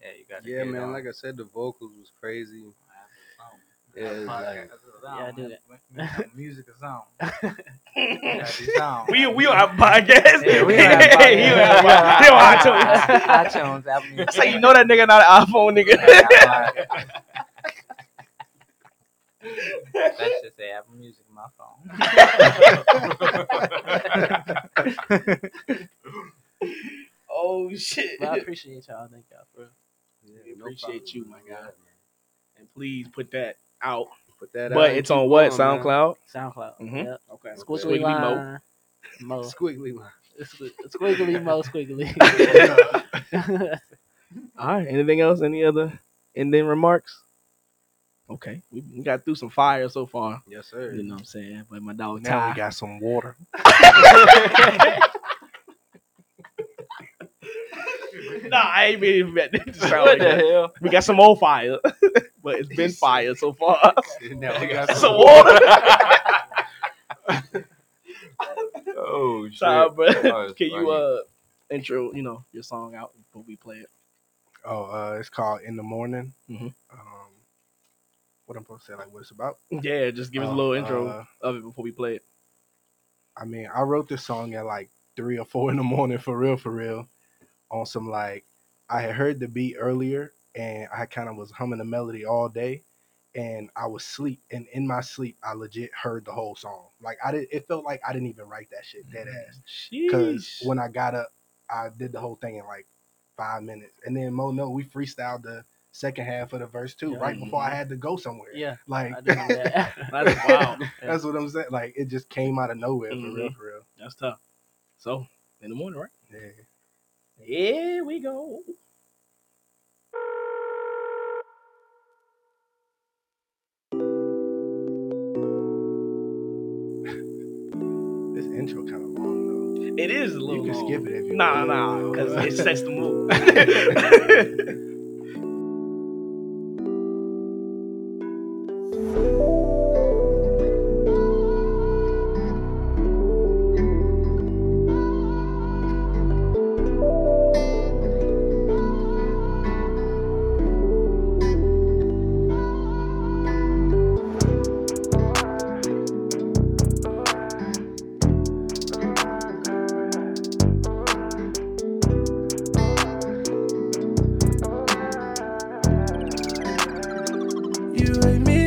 yeah, you got. Yeah, man. Like I said, the vocals was crazy. Yeah, it's like, Yeah, I do that. Music is on. we we on our podcast. Yeah, we on our He podcast. on our podcast. He on iTunes. iTunes, Apple Music. That's you know that nigga not an iPhone nigga. That should say Apple Music on my phone. oh shit. But I appreciate y'all. Thank y'all for yeah, appreciate problem, you, my guy. And please put that out. Put that out But and it's on what? going, man. SoundCloud? SoundCloud. Mhm. Yep. Okay. Squiggly Squiggly Mo. line. Mo. Squiggly line. Squ- Squiggly Mo. Squiggly. All right. Anything else? Any other ending remarks? Okay. We, we got through some fire so far. Yes, sir. You know what I'm saying? But my dog Now Ty. we got some water. nah, I ain't mean that to sound What like the that. hell? We got some more fire. but it's been fire so far. now we got some water. Oh shit. Sorry, bro. It's Can you funny. uh intro, you know, your song out before we play it? Oh, uh, it's called In the Morning. Mhm. Um, what I'm supposed to say, like what it's about? Yeah, just give us a Oh, little intro uh, of it before we play it. I mean, I wrote this song at like three or four in the morning for real, for real. On some like, I had heard the beat earlier, and I kind of was humming the melody all day, and I was sleep, and in my sleep, I legit heard the whole song. Like I did, it felt like I didn't even write that shit dead ass. Because when I got up, I did the whole thing in like five minutes, and then Mo, no, we freestyled the second half of the verse too, Yeah. right before I had to go somewhere. yeah. Like that. That's wild. That's what I'm saying. Like it just came out of nowhere for real, Mhm. for real. That's tough. So in the morning, right? Yeah. Here we go. This intro kind of long though. It is a little You can long. skip it if you Nah, want. nah, because it sets the mood. You wake me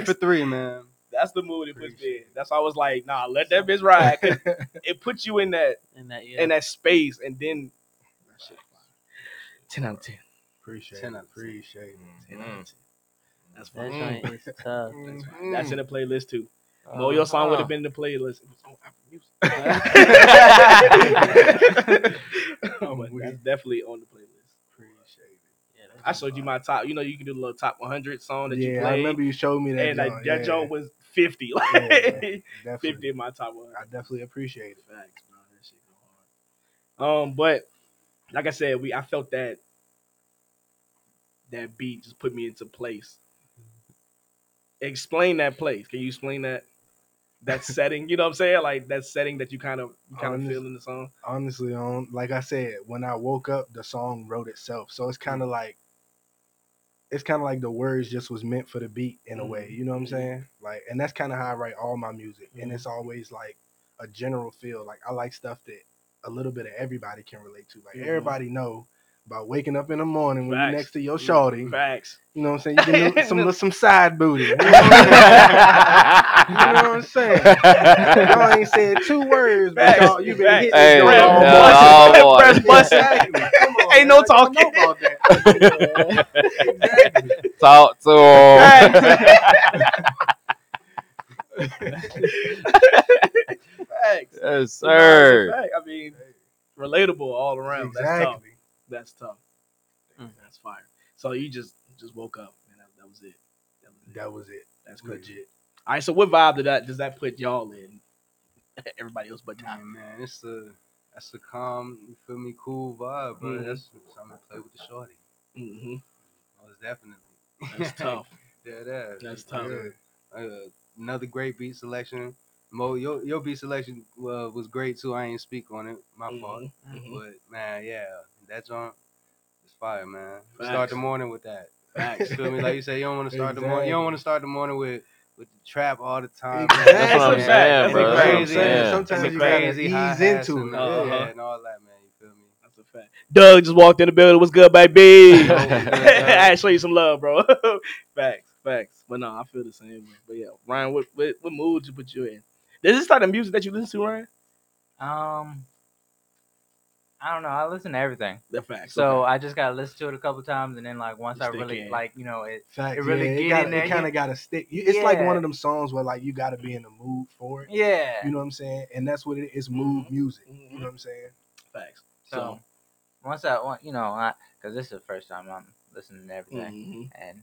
for three. Three for three, man. That's the mood it puts me in. That's why I was like, nah, let that bitch ride. 'cause it puts you in that And that, yeah. in that space, and then ten out of ten. Appreciate Ten out of ten. Appreciate it. Ten out of ten. That's that fine. joint is tough. That's in the playlist too. Uh, Mo, your song would have been in the playlist. It was on Apple Music. Oh, but that's definitely on the playlist. Yeah, I showed you my top. You know, you can do the little top 100 song that it. you Yeah, played. I remember you showed me that. and like joint, that yeah. joint was fifty. Like Yeah, fifty in my top one. I definitely appreciate it. Facts, bro. That shit go hard. Um, but like I said, we I felt that that beat just put me into place. Explain that place. Can you explain that that setting? You know what I'm saying? Like that setting that you kind of you kind of Honest- feel in the song. honestly on like I said, when I woke up, the song wrote itself. So it's kind of like it's kind of like the words just was meant for the beat in a way. You know what I'm mm-hmm. saying? Like, and that's kind of how I write all my music, and mm-hmm. it's always like a general feel. Like I like stuff that a little bit of everybody can relate to. Like Mhm. everybody know about waking up in the morning when Facts. you're next to your mm-hmm. shorty. Facts. You know what I'm saying? You can do some little- some side booty. You know what I'm saying? You know what I'm saying? Y'all ain't said two words, but Facts. y'all, you been Facts. hitting Hey, it Press- all yeah, morning. all press morning. button. Exactly. Come on, Ain't no man. Y'all know talking. About that. exactly. Talk to him. Facts. yes, sir. Fact. I mean, relatable all around. That's tough. That's tough. Mm. That's fire. So you just just woke up and that, that was it. That was it. That was it. That's crazy. Legit. All right. So what vibe did that does that put y'all in? Everybody else but Tom. Man, man, it's a that's a calm, you feel me, cool vibe, bro. Mhm. That's something to play with the shorty. hmm Most definitely. That's tough. yeah, that. That's tough. Uh, another great beat selection. Mo, your your beat selection uh, was great too. I ain't speak on it. My fault. Mhm, mhm. But man, yeah, that joint is fire, man. Facts. Start the morning with that. Facts. You feel me? Like you say, you don't want to start the morning. You don't want to start the morning with with the trap all the time. Exactly. That's what I'm That's a saying, fact. bro. That's That's what I'm saying. Sometimes It's you crazy gotta ease into and, it. uh, Uh-huh. yeah, and all that, man. You feel me? That's a fact. Doug just walked in the building. What's good, baby? Yo, what's good, I show you some love, bro. facts, facts. But no, I feel the same way. But yeah, Ryan, what what, what mood you put you in? Is this like the music that you listen to, Ryan? Um, I don't know. I listen to everything, The facts. so okay. I just gotta listen to it a couple times, and then like once I really in. like, you know, it. Facts, It really yeah, get it, got, in there, it kind of got to stick. You, it's like one of them songs where like you got to be in the mood for it. Yeah. You know what I'm saying? And that's what it is. Mood music. You know what I'm saying? facts. So once I want, you know, because this is the first time I'm listening to everything, Mhm. and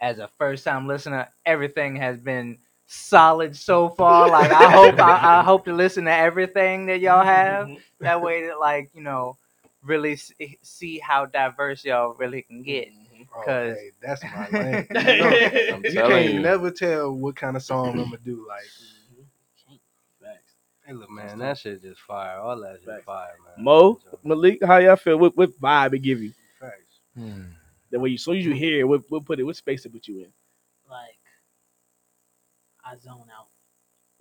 as a first time listener, everything has been solid so far. Like I hope I, I hope to listen to everything that y'all have. Mhm. That way, that like you know, really see, see how diverse y'all really can get. Cause Oh, 'Cause- hey, that's my lane. You, know, you can't you. never tell what kind of song I'm gonna do. Like, Hey, look, man, that shit just fire. All that shit Facts. fire, man. Mo, Malik, how y'all feel? What what vibe it give you? facts. Hmm. That way, you, so you hear, what what put it, what space it put you in? Like, I zone out.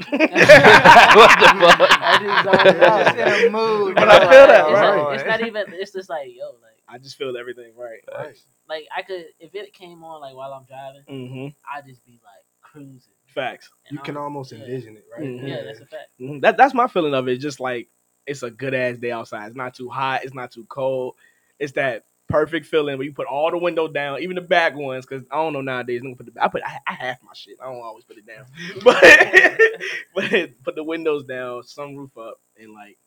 what the fuck? I just zone out. Just in a mood. But I feel like, that, it's, right. like, it's not even. It's just like yo, like, I just feel everything right. Right. like I could if it came on like while I'm driving, Mm-hmm. I'd just be like cruising. Facts. And You can I'm- almost yeah. envision it, right? Mhm. Yeah, that's a fact. Mhm. That that's my feeling of it. Just like it's a good ass day outside. It's not too hot. It's not too cold. It's that perfect feeling where you put all the windows down, even the back ones. Because I don't know nowadays. Put the I put I, I half my shit. I don't always put it down, but but put the windows down, sunroof up, and like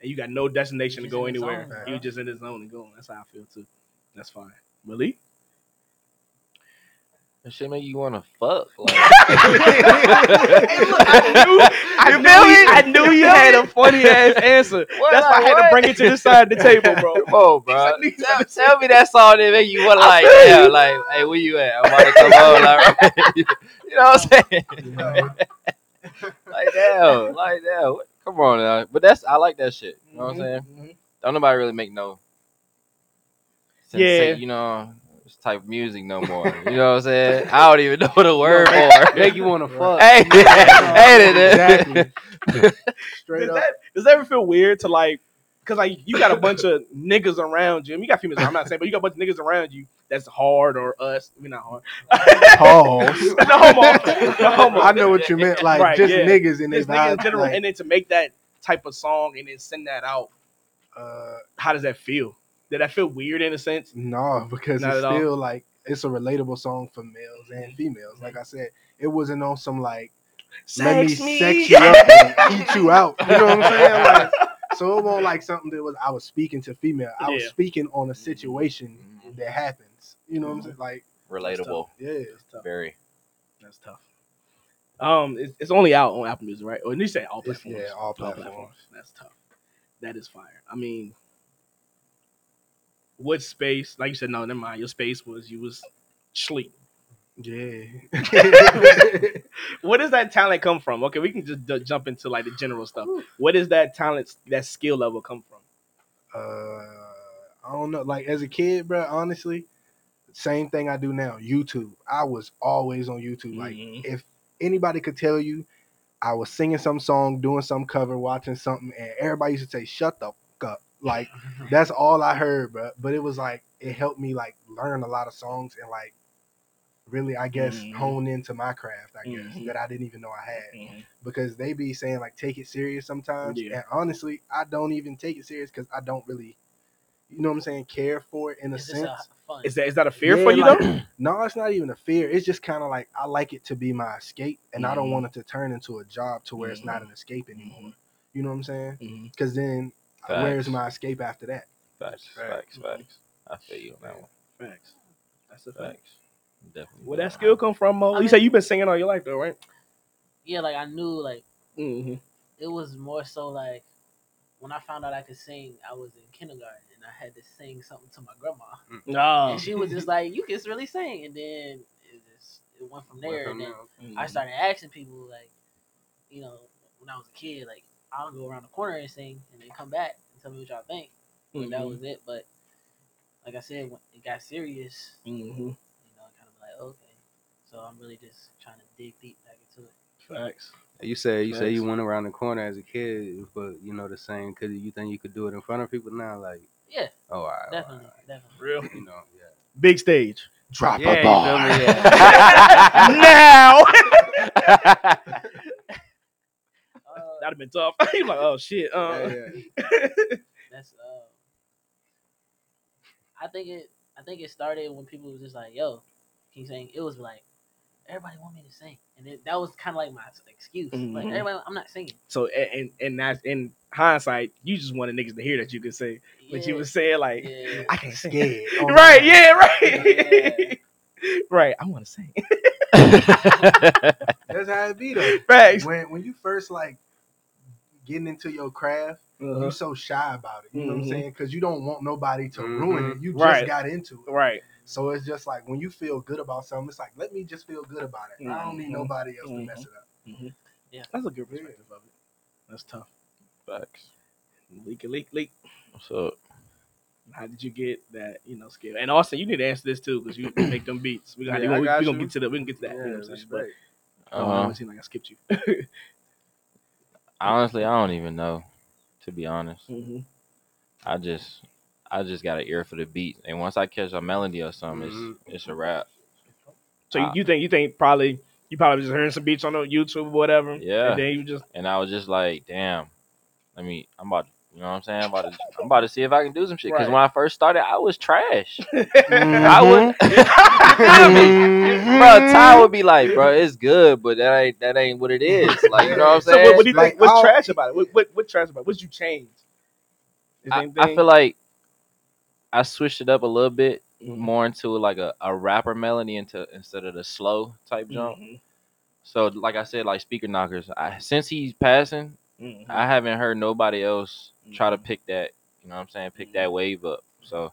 and you got no destination to go anywhere. zone, you just in the zone and going. That's how I feel too. That's fine. Malik. That shit make you want to fuck. Like, I knew, I knew you had a funny ass answer. What, That's why I like, had to bring it to the side of the table, bro. Come on, bro. Tell, tell me that song that make you want to like, yeah, you. like, hey, where you at? I'm about to come on, like, you know what I'm saying? like damn, like that. Come on now. But that's I like that shit. You know what I'm saying? Mhm. Don't nobody really make no. Yeah. You know. This Type of music no more. You know what I'm saying? I don't even know the word for Make it. you want to fuck. Hey, hey, that- Exactly. Straight Does up. that does that ever feel weird to like, cause like you got a bunch of niggas around you. I mean, you got females. I'm not saying, but you got a bunch of niggas around you that's hard or us. We're not hard. Pause. no homo. No homo. I know what you meant. Like Right, just yeah. niggas in this niggas in vibe. general, like, and then to make that type of song and then send that out. uh, How does that feel? Did that feel weird in a sense? no, because Not it's at all. still like it's a relatable song for males and females. Like I said, it wasn't on some like let me Sex me. sex you up and eat you out. You know what I'm saying? Like, so it wasn't like something that was I was speaking to female. I was Yeah. speaking on a situation Mhm. that happens. You know what I'm saying? Like Relatable. yeah. That's tough. Very. That's tough. Um, it's, it's only out on Apple Music, right? Or you say all platforms? yeah, all platforms. That's tough. That is fire. I mean, what space? Like you said, no, never mind. Your space was you was sleep. Yeah. Where does that talent come from? Okay, we can just d- jump into like the general stuff. Where does that talent, that skill level come from? uh, I don't know. Like as a kid, bro, honestly, same thing I do now. YouTube. I was always on YouTube. Like Mhm. if anybody could tell you, I was singing some song, doing some cover, watching something, and everybody used to say, "Shut the up." Like that's all I heard, bro. But it was like it helped me like learn a lot of songs and like really, I guess, Mhm. hone into my craft. I guess Mhm. that I didn't even know I had Mhm. because they be saying like take it serious sometimes Yeah. and honestly i don't even take it serious because i don't really you know what i'm saying care for it in a It's just sense a. Is that is that a fear Yeah, for you like- though? no it's not even a fear it's just kind of like i like it to be my escape and i don't Mhm. want it to turn into a job to where it's not Mhm. an escape anymore you know what i'm saying Mm-hmm. because then uh, where's my escape after that Facts, facts, facts. I feel you on that one. Facts. That's a fact. Facts. Definitely. Where that skill come from, Mo? I you mean- say you've been singing all your life though, right? yeah, like I knew like Mm-hmm. it was more so like when I found out I could sing, I was in kindergarten and I had to sing something to my grandma. No. And she was just like, You can really sing and then it just it went from there and then Mm-hmm. I started asking people like, you know, when I was a kid, like I'll go around the corner and sing and then come back and tell me what y'all think. And that was it. But like I said, when it got serious, Mhm. you know, kind of like, okay. So I'm really just trying to dig deep back into it. Facts. You say you say you went around the corner as a kid, but you know the same. Cause you think you could do it in front of people now, like Yeah, oh, all right, definitely, right. definitely. Real. you know, yeah. Big stage. drop Yeah, a you bar feel me? Yeah. now. That'd have been tough. He's like, oh shit. Uh, Yeah, that's uh, I think it. I think it started when people was just like, "Yo, can you sing?" It was like everybody want me to sing, and it, that was kind of like my excuse. Like Mhm. everybody, I'm not singing. So and and that's in hindsight, you just wanted niggas to hear that you could sing, but you Yeah, was saying like, yeah. I can't sing. Oh, right? Yeah. Right. right. I want to sing. that's how it be though Facts. when when you first like getting into your craft Uh-huh. you're so shy about it you know what i'm Mhm. saying because you don't want nobody to ruin it you just Right. got into it Right. So it's just like when you feel good about something, it's like let me just feel good about it. I don't need Mhm. nobody else to mess it up. Yeah. That's a good perspective of it. That's tough. Facts. Leak, leak, leak. What's up? How did you get that, you know, skill? And Austin, you need to answer this too, because you make them beats. We got, Yeah, we, I we, gonna get to that. We can get to that. yeah, you know what I'm saying? But respect. I don't know, Uh, it seemed like I skipped you. honestly, I don't even know. To be honest, Mhm. I just, I just got an ear for the beat, and once I catch a melody or something, Mhm. it's, it's a rap. So you, Ah. you think you think probably you probably just hearing some beats on the YouTube or whatever. Yeah. And then you just And I was just like, damn. I mean, I'm about, you know what I'm saying? I'm about to, I'm about to see if I can do some shit. Because Right. when I first started, I was trash. Mm-hmm. I would, you feel me? bro. Ty would be like, bro, it's good, but that ain't that ain't what it is. Like, you know what I'm so saying? what, what do you Like, think? What's I'll- trash about it? What, what what trash about it? What'd you change? I, I feel like I switched it up a little bit Mhm. more into like a, a rapper melody into instead of the slow type jump. Mhm. So like I said, like Speaker Knockerz. I, since he's passing, Mhm. I haven't heard nobody else try to Mhm. pick that. You know what I'm saying? Pick Mhm. that wave up. So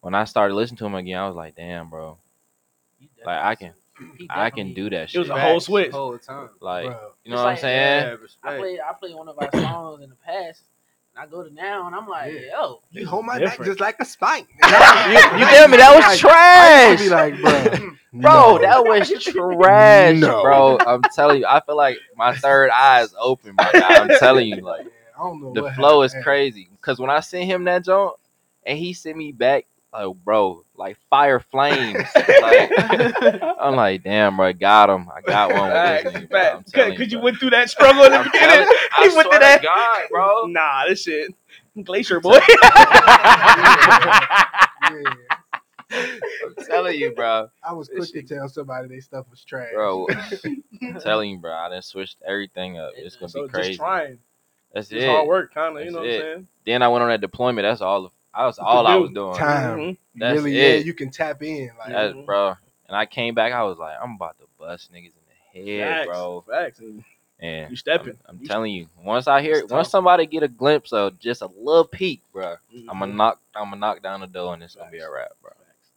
when I started listening to him again, I was like, damn, bro, like I can, I can do that It was a whole Facts, switch. whole time. like, Bro, you know It's what I'm saying? Yeah, I played I played one of our songs in the past, and I go to now, and I'm like, Yeah. yo, you hold my back just like a spike. You, you feel me? That was trash. used to be like, bro, Bro, no. that was trash, No. bro. I'm telling you, I feel like my third eye is open, my guy. I'm telling you, like I don't know the what flow is crazy. Cause when I sent him that joint, and he sent me back, like, bro, like fire flames. like, I'm like, damn, bro, I got him. I got one with this. nigga, bro. I'm telling Because you bro. went through that struggle in the beginning. telling- I he went through that. to God, bro. Nah, this shit. Glacier boy. Yeah, I'm telling you, bro. I was quick to tell somebody their stuff was trash. Bro, I'm telling you, bro. I done switched everything up. It's gonna so be crazy. just trying. That's Just it. hard work, kind of. You That's know what. I'm saying? Then I went on that deployment. That's all. I was all I was doing. Time. Mhm. That's really, it. yeah, you can tap in. Like, That, Mhm. bro. And I came back. I was like, I'm about to bust niggas in the head, Facts, bro. Facts. And And You stepping. I'm, I'm You telling you, once I hear, It's once somebody get a glimpse of just a little peek, bro, I'm Mhm. gonna knock, I'm gonna knock down the door and it's gonna be a wrap, bro. It's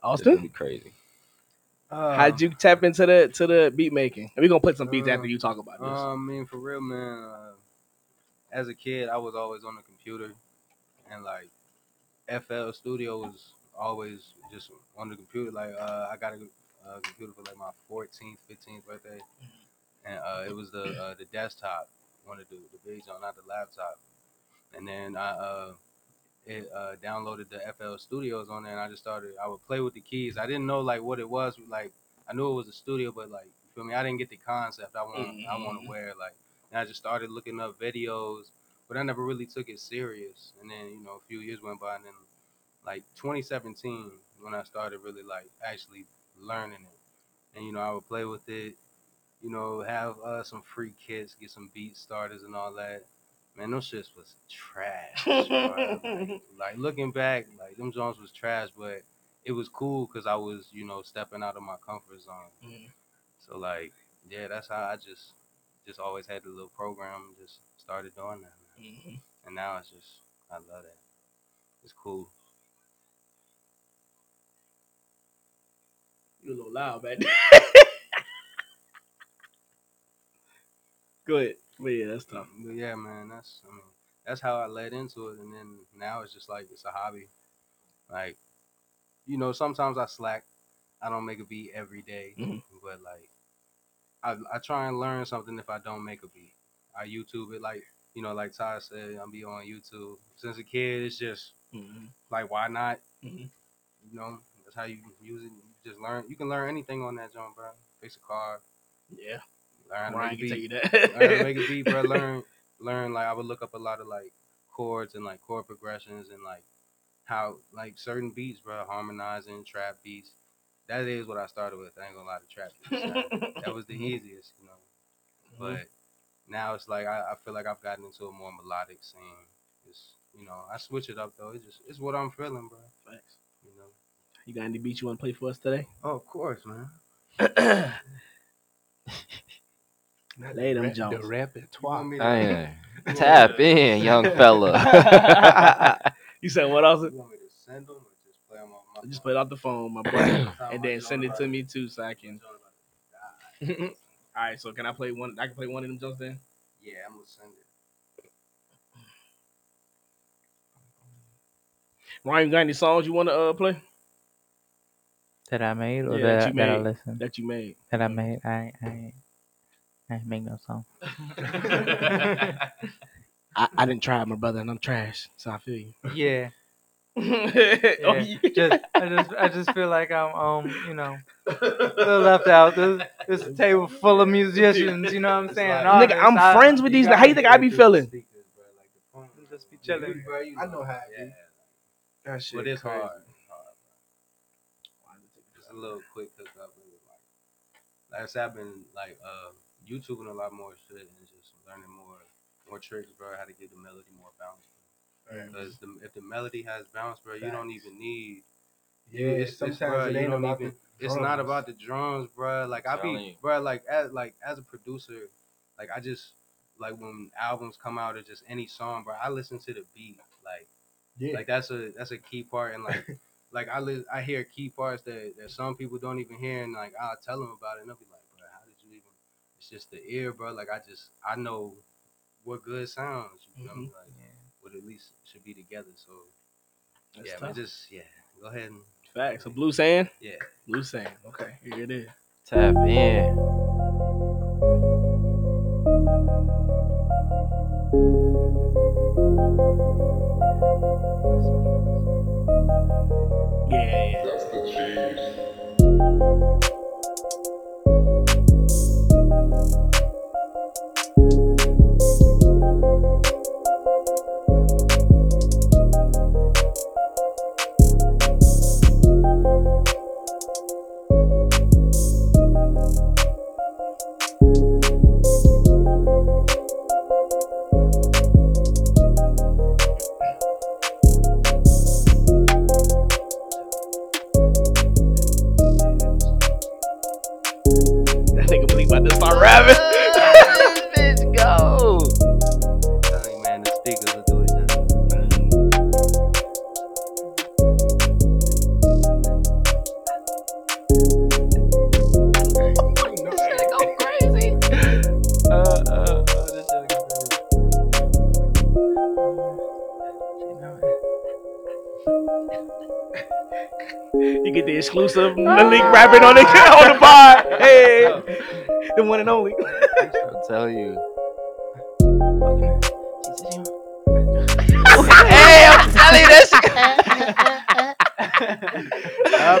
gonna Austin, be crazy. Uh, how'd you tap into the to the beat making? And we gonna put some beats Uh, after you talk about this. Uh, I mean, for real, man. Uh, as a kid, I was always on the computer, and like FL Studio was always just on the computer. Like uh, I got a, uh computer for like my 14th, 15th birthday, and uh, it was the uh, the desktop, one of the the big one, not the laptop. And then I uh, it uh, downloaded the FL Studios on there, and I just started. I would play with the keys. I didn't know like what it was. Like I knew it was a studio, but like you feel me? I didn't get the concept. I want I want to wear like. And I just started looking up videos, but I never really took it serious. And then you know a few years went by, and then like 2017 when I started really like actually learning it. And you know I would play with it. You know have uh, some free kits, get some beat starters and all that. Man, those shits was trash. like, like, looking back, like them Jones was trash, but it was cool because I was, you know, stepping out of my comfort zone. Mhm. So like, yeah, that's how I just, just always had the little program, just started doing that, man. Mhm. and now it's just, I love that. It's cool. You a little loud, man. Go ahead. But yeah, that's tough. But yeah, man, that's, I mean, that's how I led into it, and then now it's just like it's a hobby. Like, you know, sometimes I slack. I don't make a beat every day, Mhm. but like, I I try and learn something if I don't make a beat. I YouTube it, like you know, like Ty said, I'll be on YouTube. Since a kid, it's just Mhm. like, why not? Mhm. You know, that's how you use it. You just learn. You can learn anything on that jump, bro. Fix a car, Yeah, learn how to Ryan make a beat. you learn to make a beat, bro. Learn, learn. Like I would look up a lot of like chords and like chord progressions and like how like certain beats, bro, harmonizing trap beats. That is what I started with. I ain't gonna lie to trap beats. That, that was the easiest, you know. But now it's like I, I feel like I've gotten into a more melodic scene. It's you know I switch it up though. It's just it's what I'm feeling, bro. Thanks. You know. You got any beats you want to play for us today? Oh, of course, man. Not Lay them the, rap, Jones. the repertoire. me to- Dang. you want Tap in, young fella. you said what else? You want me to send them or just play them on my Just phone? play it off the phone, my boy, and then send it to me too, so I can. joint about to die. All right, so can I play one? I can play one of them jumps then. Yeah, I'm gonna send it. Ryan, you got any songs you want to uh play That I made or Yeah, that, that you that I made. listened? that you made? That I made. I I I ain't make no song. I, I didn't try, my brother, and I'm trash, so I feel you. Yeah. oh, Yeah, yeah. just I just I just feel like I'm um you know a little left out. This this table full of musicians, you know what I'm saying? and Nigga. I'm I- friends with these. How you think I be feeling? Just be chilling. Bro, you I know, know how it yeah. be. That shit But it's crazy. hard. It's hard, bro. Just a little quick hookup. and Like, like I said, I've been like uh, YouTubing a lot more shit and just learning more more tricks, bro. How to get the melody more balanced. Because the, if the melody has bounce, bro, you don't even need. Yeah, it's, it's, sometimes bro, it you ain't don't about even. the It's not drums. about the drums, bro. Like I be, bro. Like as like as a producer, like I just like when albums come out or just any song, bro. I listen to the beat, like Yeah. like that's a that's a key part, and like like I li- I hear key parts that, that some people don't even hear, and like I'll tell them about it, and they'll be like, bro, how did you even? It's just the ear, bro. Like I just I know what good sounds, you know, Mhm. like what at least should be together. So That's yeah, tough. man, just yeah, go ahead and Facts. So blue sand. yeah. Blue sand. Okay, here it is. Tap in. Yeah, yeah. You get the exclusive Malik rapping on the on the pod. Hey, the one and only. I'm telling you. hey, I'm telling you this. Uh,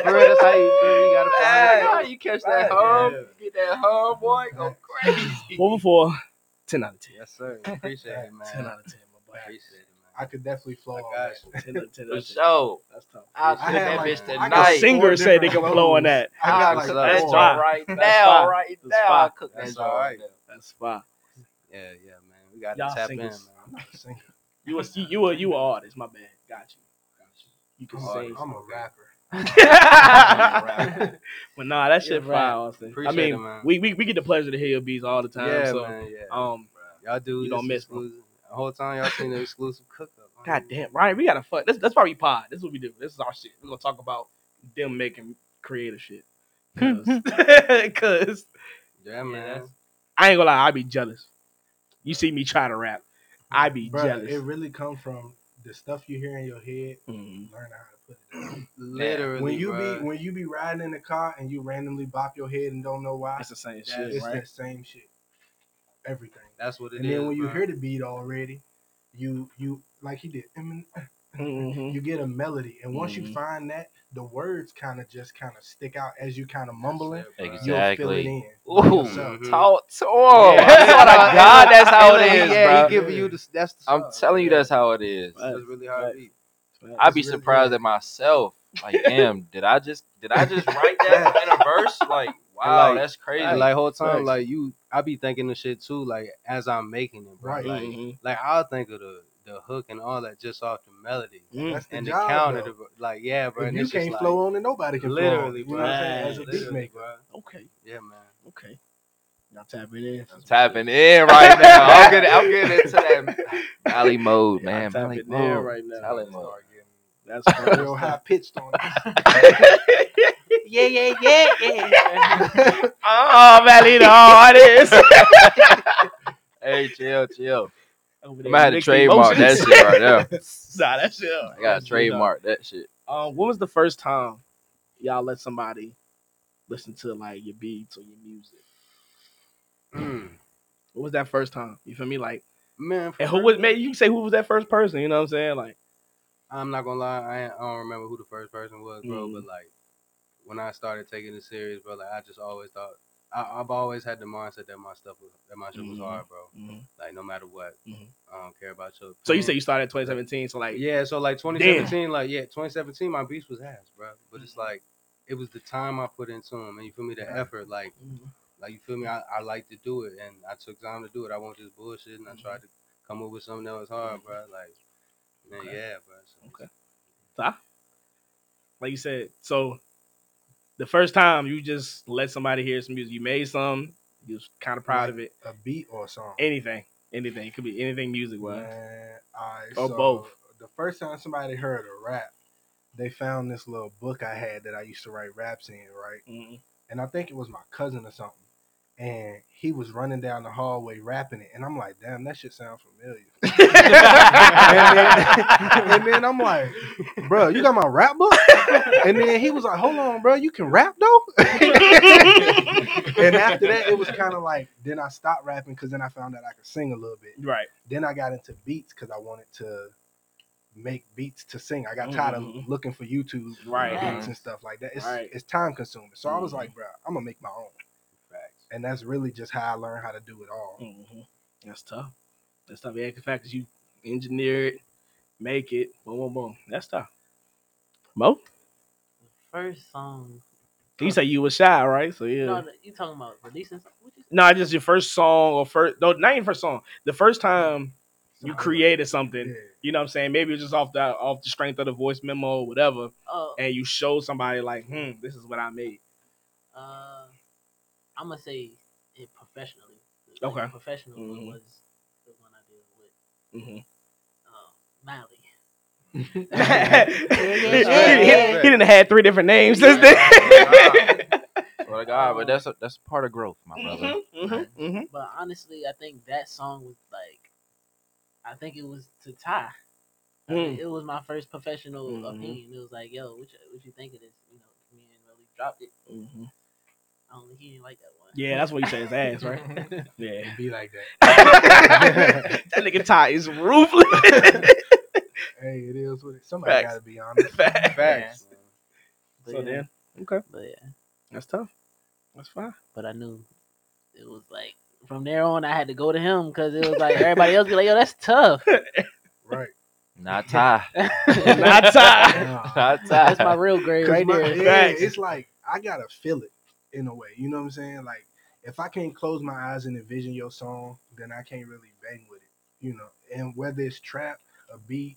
for real, that's how you feel. You gotta find it. you catch that hum, get that hum, boy, go crazy. Over for ten out of ten. Yes, sir. Appreciate it, man. Ten out of ten, my boy. Appreciate it, man. I could definitely flow I on got that. Ten out of ten. For That's, sure. that's tough. I'll I spit had that like- bitch I got The tonight. singer four said they different can flow on that. I got like cook that that four. fire. right That's now, fire. right That's now. fire. I'll cook that That's joint all right right. That's fine. Yeah, yeah, man. We gotta Y'all tap in, singers. man. I'm not a singer. You a you you a you a artist. My bad. Got you. Got you. You can I'm, sing. a, I'm a rapper. but nah, that shit Yeah, fire, right. Austin. Appreciate I mean, it, man. we, we we get the pleasure to hear your beats all the time. yeah, so, man. Yeah. um, y'all do. you don't this miss, bro. exclusive. The whole time y'all seen the exclusive cook up. God damn, Ryan, we gotta fuck. That's that's why we pod. This is what we do. This is our shit. We're gonna talk about them making creative shit. Cause, Yeah, man. I ain't gonna lie, I be jealous. You see me try to rap, I be Bruh, jealous. It really comes from the stuff you hear in your head, Mhm. learning how to put it down. Literally, when you bruh. be when you be riding in the car and you randomly bop your head and don't know why, It's the same it's shit, right? the same shit. Everything. That's what it is. and then when you hear the beat already, you you like he did. Emin- Mhm. You get a melody, and once Mhm. you find that, the words kind of just kind of stick out as you kind of mumbling. That's it. You'll fill it Exactly. in. Ooh, yourself. Mhm. talk to him. Yeah. I swear to God, that's how it Yeah, is, yeah, bro. he giving you the. That's the I'm telling you, man. that's how it is. That's really how it be. I'd be really surprised good. at myself. Like, damn, did I just did I just write that in a verse? Like, wow, like- that's crazy. And like whole time, Facts. like you, I be thinking the shit too. Like as I'm making it, bro. Right. Like, Mhm. like I'll think of the the hook and all that just off the melody Mm. That's the and the job, counter. though. The, like yeah, bro. If and you can't like, flow on it, nobody can literally, flow bro. on it. You know what I'm saying? As a beat maker. bro. Okay, Yeah, man. okay. Y'all tapping in. I'm tapping in right now. I'm getting I'm getting into that Mali mode, man. Y'all Mali tapping in mode. right now. Mali mode. That's Real high pitched on it. yeah, yeah, yeah, yeah. oh, Valley the hardest. Hey, chill, chill. I there might have to mixing trademark that shit right there. nah, that shit. I gotta trademark that shit. Um, when was the first time y'all let somebody listen to like your beats or your music? Mm. What was that first time? You feel me? Like, Man, and who was? Maybe you can say who was that first person. You know what I'm saying? Like, I'm not gonna lie, I, I don't remember who the first person was, bro. Mm. But like when I started taking it serious, bro, like I just always thought I, I've always had the mindset that my stuff was that my shit was Mhm. hard, bro. Mhm. Like no matter what, Mhm. I don't care about your. so you say you started 2017. So like, Yeah, so like 2017, like yeah, 2017, my beats was ass, bro. But it's like it was the time I put into them, and you feel me, the effort, like, Mhm. like you feel me, I, I like to do it, and I took time to do it. I won't just bullshit, and I tried to come up with something that was hard, bro. Like, man, Okay. yeah, bro. So, Okay. like you said, so the first time you just let somebody hear some music, you made some, you was kind of proud of it. A beat or a song. Anything, anything, it could be anything music wise. Man, alright, Or so both. The first time somebody heard a rap, they found this little book I had that I used to write raps in, right? Mhm. And I think it was my cousin or something. And he was running down the hallway rapping it. And I'm like, damn, that shit sounds familiar. and, then, and then I'm like, bro, you got my rap book? And then he was like, hold on, bro, you can rap though? and after that, it was kind of like, then I stopped rapping because then I found out I could sing a little bit. Right. Then I got into beats because I wanted to make beats to sing. I got tired Mhm. of looking for YouTube Right. beats and stuff like that. It's Right. it's time consuming. So I was Mhm. like, bro, I'm gonna make my own. Facts. And that's really just how I learned how to do it all. hmm That's tough. That's tough. Yeah, the fact that you engineer it, make it, boom, boom, boom. That's tough. Mo, First song. you say you was shy, right? So yeah. No, you talking about releasing? something? What Nah, just your first song or first no, not even first song. The first time you created something, Yeah. you know what I'm saying? Maybe it's just off the off the strength of the voice memo or whatever, Oh, and you show somebody like, hmm, this is what I made. uh, I'm gonna say it professionally. Like, Okay. Professional one Mhm. was the one I did with Mm-hmm. um, Mali. he, he- he didn't have three different names since then. Swear to God, but that's a that's part of growth, my brother. mm-hmm, mm-hmm. But honestly, I think that song was like, I think it was to Ty. Mm. It was my first professional Mhm. opinion. It was like, yo, what you, what you think of this? You know, me and really dropped it. I don't think he didn't like that one. Yeah, that's what you say his ass, right? yeah. Be like that. that nigga Ty is ruthless. Hey, it is what it. Somebody Facts. gotta be honest. Facts. Facts. But So yeah, then, okay, but yeah, that's tough. That's fine. but I knew it was like from there on I had to go to him because it was like everybody else be like, yo, that's tough. Right. Not Ty. Not Ty. Not Ty. That's my real grade 'Cause right my- there. yeah, it's like I gotta feel it in a way. You know what I'm saying? Like if I can't close my eyes and envision your song, then I can't really bang with it. You know, and whether it's trap, a beat,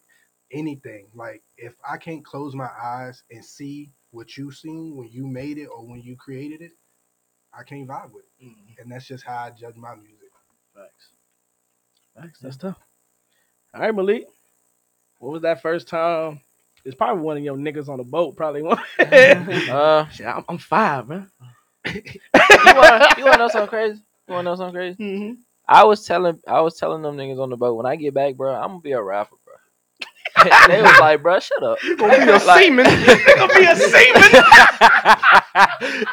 anything. Like if I can't close my eyes and see what you seen when you made it or when you created it, I can't vibe with it. And that's just how I judge my music. Facts. Facts. That's tough. All right, Malik. What was that first time? It's probably one of your niggas on the boat. Probably one. Uh, Shit, I'm, I'm five, man. You want to know something crazy? You want to know something crazy? Mm-hmm. I was telling I was telling them niggas on the boat when I get back, bro, I'm gonna be a rapper, bro. they was like, bro, shut up. You gonna be a seaman. You gonna be a seaman.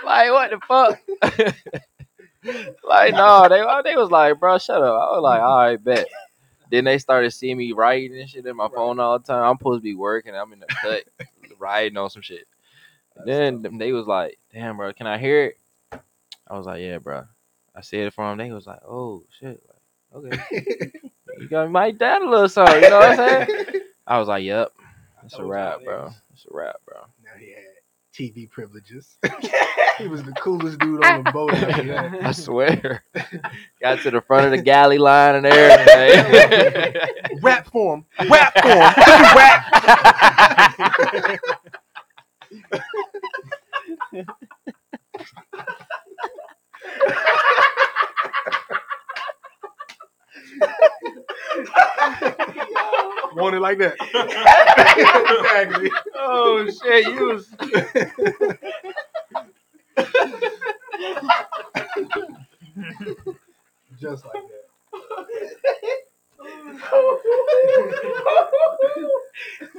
like what the fuck? like no, they they was like, bro, shut up. I was like, all right, bet. Then they started seeing me writing and shit in my phone all the time. I'm supposed to be working. I'm in the cut writing on some shit. Then they was like, damn, bro, can I hear it? I was like, yeah, bro. I said it for them. They was like, oh shit, like, okay, you got mic down a little something. You know what I'm saying? I was like, yep, it's a rap, bro. It's a rap, bro. Now he had TV privileges. he was the coolest dude on the boat. I swear. Got to the front of the galley line and everything. Rap for him. Rap for him. Rap. Want it like that. exactly. oh shit, you was Just like that.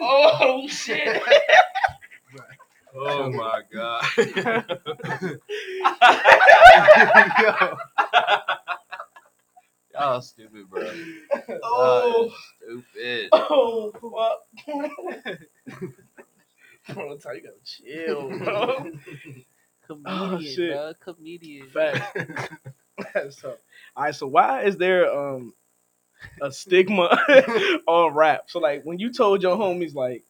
Oh shit. Oh my god. Y'all stupid, bro. Oh. Stupid. Oh fuck. Bro, that's how you gotta chill, bro. Comedian, shit. bro. Comedian. Fact. so, all right. So why is there um a stigma on rap? So like when you told your homies like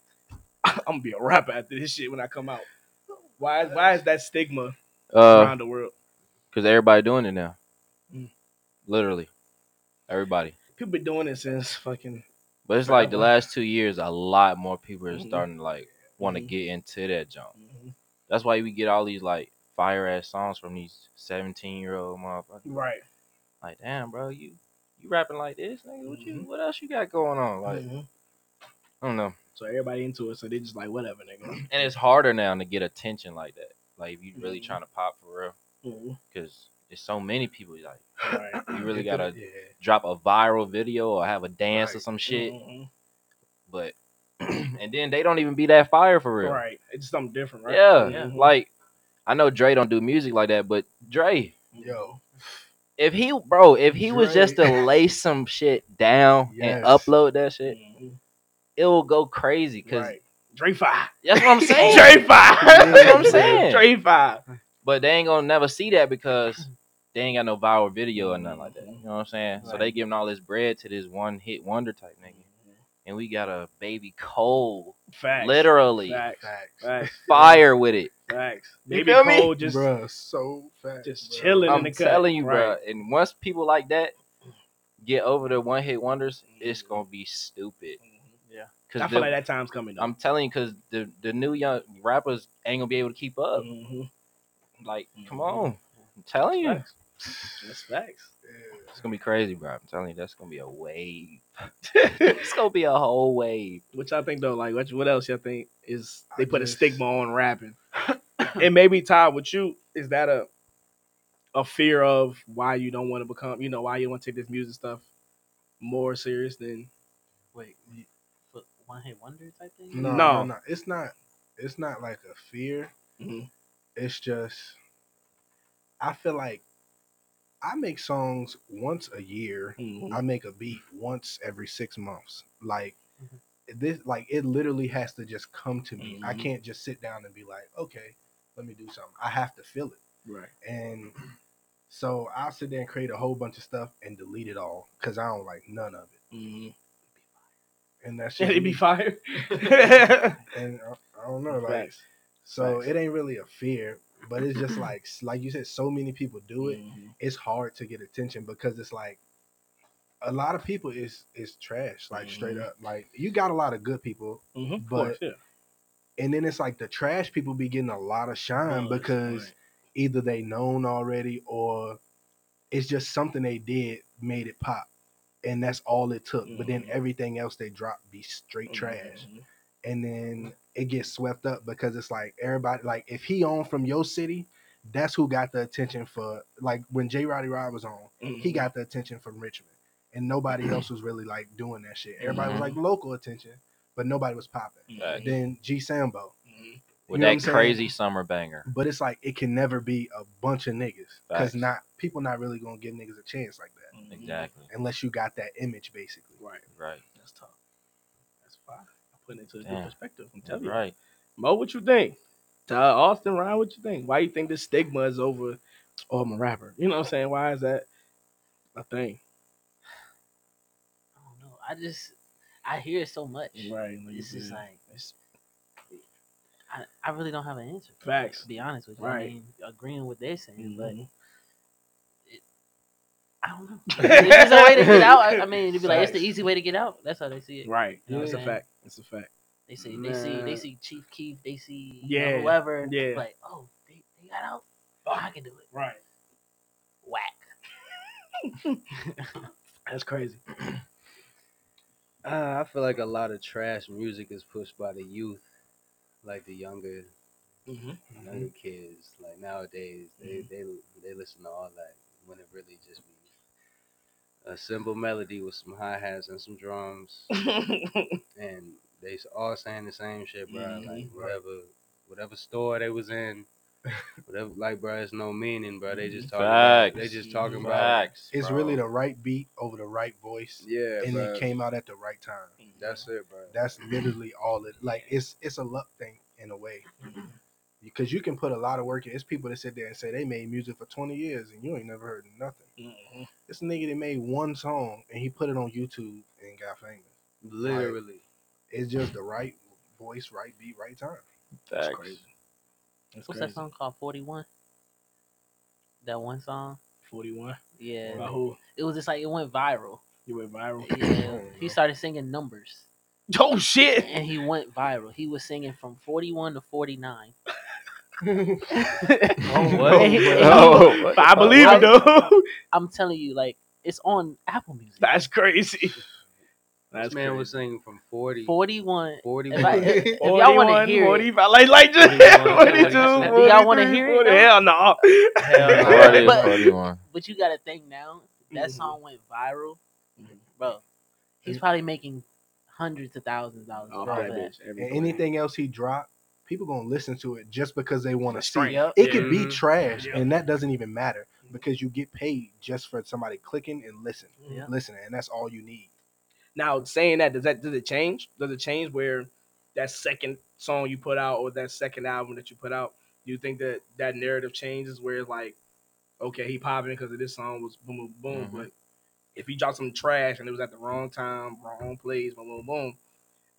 I'm gonna be a rapper after this shit when I come out, why why is that stigma Uh, around the world? cause everybody doing it now. Mm. Literally, everybody. People been doing it since fucking But it's like the last two years, a lot more people are Mhm. starting to like want to Mhm. get into that jump. That's why we get all these like fire ass songs from these seventeen year old motherfuckers. right. Like, damn, bro, you you rapping like this, nigga? What you what else you got going on? Like, Mhm. I don't know. So everybody into it, so they just like whatever, nigga. And it's harder now to get attention like that. Like, if you really Mhm. trying to pop for real, because there's so many people. Like, Right. you really gotta Yeah. drop a viral video or have a dance or some shit. Mhm. But and then they don't even be that fire for real. Right. It's something different, right? Yeah, Mhm. like I know Dre don't do music like that, but Dre, Yo. if he bro, if he was just to lay some shit down Yes. and upload that shit, Mhm. It will go crazy. Cause Right. Dre five. that's what I'm saying. Dre five. That's what I'm saying. Dre five. But they ain't gonna never see that because they ain't got no viral video or nothing like that. You know what I'm saying? So they giving all this bread to this one hit wonder type nigga. Mm-hmm. And we got a baby Cole, Facts. literally Facts. Facts. Facts. fire with it. Facts. Baby feel me? Just Bruh, so fat. just bruh. chilling in I'm the cut. telling you, bro. And once people like that get over the one hit wonders, it's mm-hmm. gonna be stupid. Yeah. Cause I feel the- like that time's coming. Though. I'm telling you, cause the the new young rappers ain't gonna be able to keep up. Mhm. Like, come Mhm. on, I'm telling you, Facts. That's facts. it's gonna be crazy, bro. I'm telling you, that's gonna be a wave. it's gonna be a whole wave. Which y'all think though? Like, what what else y'all think is they I put a stigma on rapping? and maybe Todd, with you, is that a a fear of why you don't want to become, you know, why you want to take this music stuff more serious than Wait, you- but one hit wonder type thing? No, No. no, no. It's not. It's not like a fear. Mhm. It's just. I feel like I make songs once a year. Mhm. I make a beat once every six months. Like Mhm. this, like it literally has to just come to me. I Mhm. can't just sit down and be like, okay, let me do something. I have to feel it, Right. and so I'll sit there and create a whole bunch of stuff and delete it all because I don't like none of it. Mm-hmm. And that Should it be fire? And I, I don't know, like Facts. so Facts. it ain't really a fear, but it's just like like you said, so many people do it. Mhm. It's hard to get attention because it's like a lot of people is is trash, like straight Mhm. up. Like you got a lot of good people, Mhm. Of But- course, yeah. and then it's like the trash people be getting a lot of shine Buzz, because right. either they known already or it's just something they did made it pop, and that's all it took. But then Mhm. everything else they drop be straight trash, Mhm. and then it gets swept up because it's like everybody like if he on from your city. That's who got the attention for like when J. Roddy Rod was on, he Mhm. got the attention from Richmond, and nobody else was really like doing that shit. Everybody was like local attention, but nobody was popping. Then G Sambo. With You know what I'm that saying? crazy summer banger. but it's like it can never be a bunch of niggas because not people not really gonna give niggas a chance like that Mhm. Exactly. unless you got that image basically. Right. Right. That's tough. That's fine. I'm putting it into a Damn. good perspective. I'm telling you. Right. Moe, what you think? Uh, Austin, Ryan, what you think? Why you think this stigma is over? Oh, I'm a rapper. You know what I'm saying? Why is that a thing? I don't know. I just I hear it so much. Right. no, you It's just good. like It's I, I really don't have an answer. Facts. To be honest with you, I Right. mean, agreeing with they're saying, but Mhm. I don't know. If there's a way to get out. I, I mean, it'd be like it's the easy way to get out. That's how they see it. right. You know it's what a I'm saying? fact. It's a fact. They see they see they see Chief Keef. They see you know, Yeah, whoever. yeah. Like oh they, they got out. Oh, I can do it. Right. Whack. That's crazy. Uh, I feel like a lot of trash music is pushed by the youth, like the younger Mm-hmm. younger kids. Like nowadays, they they they listen to all that when it really just be a simple melody with some hi hats and some drums, and they all saying the same shit, bro. Like Mhm. whatever whatever store they was in, whatever like, bro, it's no meaning, bro. They just talking. Facts. About, they just talking about. It's bro. really the right beat over the right voice, Yeah, and bro. it came out at the right time. That's it, bro. That's literally all it. Like it's it's a luck thing in a way. Because you can put a lot of work in. It's people that sit there and say they made music for 20 years and you ain't never heard nothing. Mhm. This nigga that made one song and he put it on YouTube and got famous. Literally. It's just the right voice, right beat, right time. That's crazy. That's What's crazy. that song called? Forty one. That one song. 41. Yeah. About who? It was just like it went viral. You went viral. Yeah. he started singing numbers. Oh shit! and he went viral. He was singing from 41 to 49. Oh, what? And he- and he Oh, was- I believe it though. I'm telling you, like it's on Apple Music. That's crazy. That's This man crazy. was singing from 40, 41. 40 If, I, if, if y'all want to 41, hear it, 45, like, like just 41, 42, If y'all wanna hear it, 40, though? Hell no. Hell no. Forty, But- 41. but you got to think now. That Mhm. song went viral, Mhm. bro. He's probably making hundreds of thousands of dollars Oh, off that of that. bitch. And anything else he dropped, people gonna listen to it just because they want to see. It. up. It could be trash, Yeah. and that doesn't even matter because you get paid just for somebody clicking and listen, Yeah. listening, and that's all you need. Now, saying that, does that does it change? Does it change where that second song you put out or that second album that you put out? Do you think that that narrative changes where it's like, okay, he popping because of this song was boom, boom, boom, Mhm. but if he dropped some trash and it was at the wrong time, wrong place, boom, boom, boom,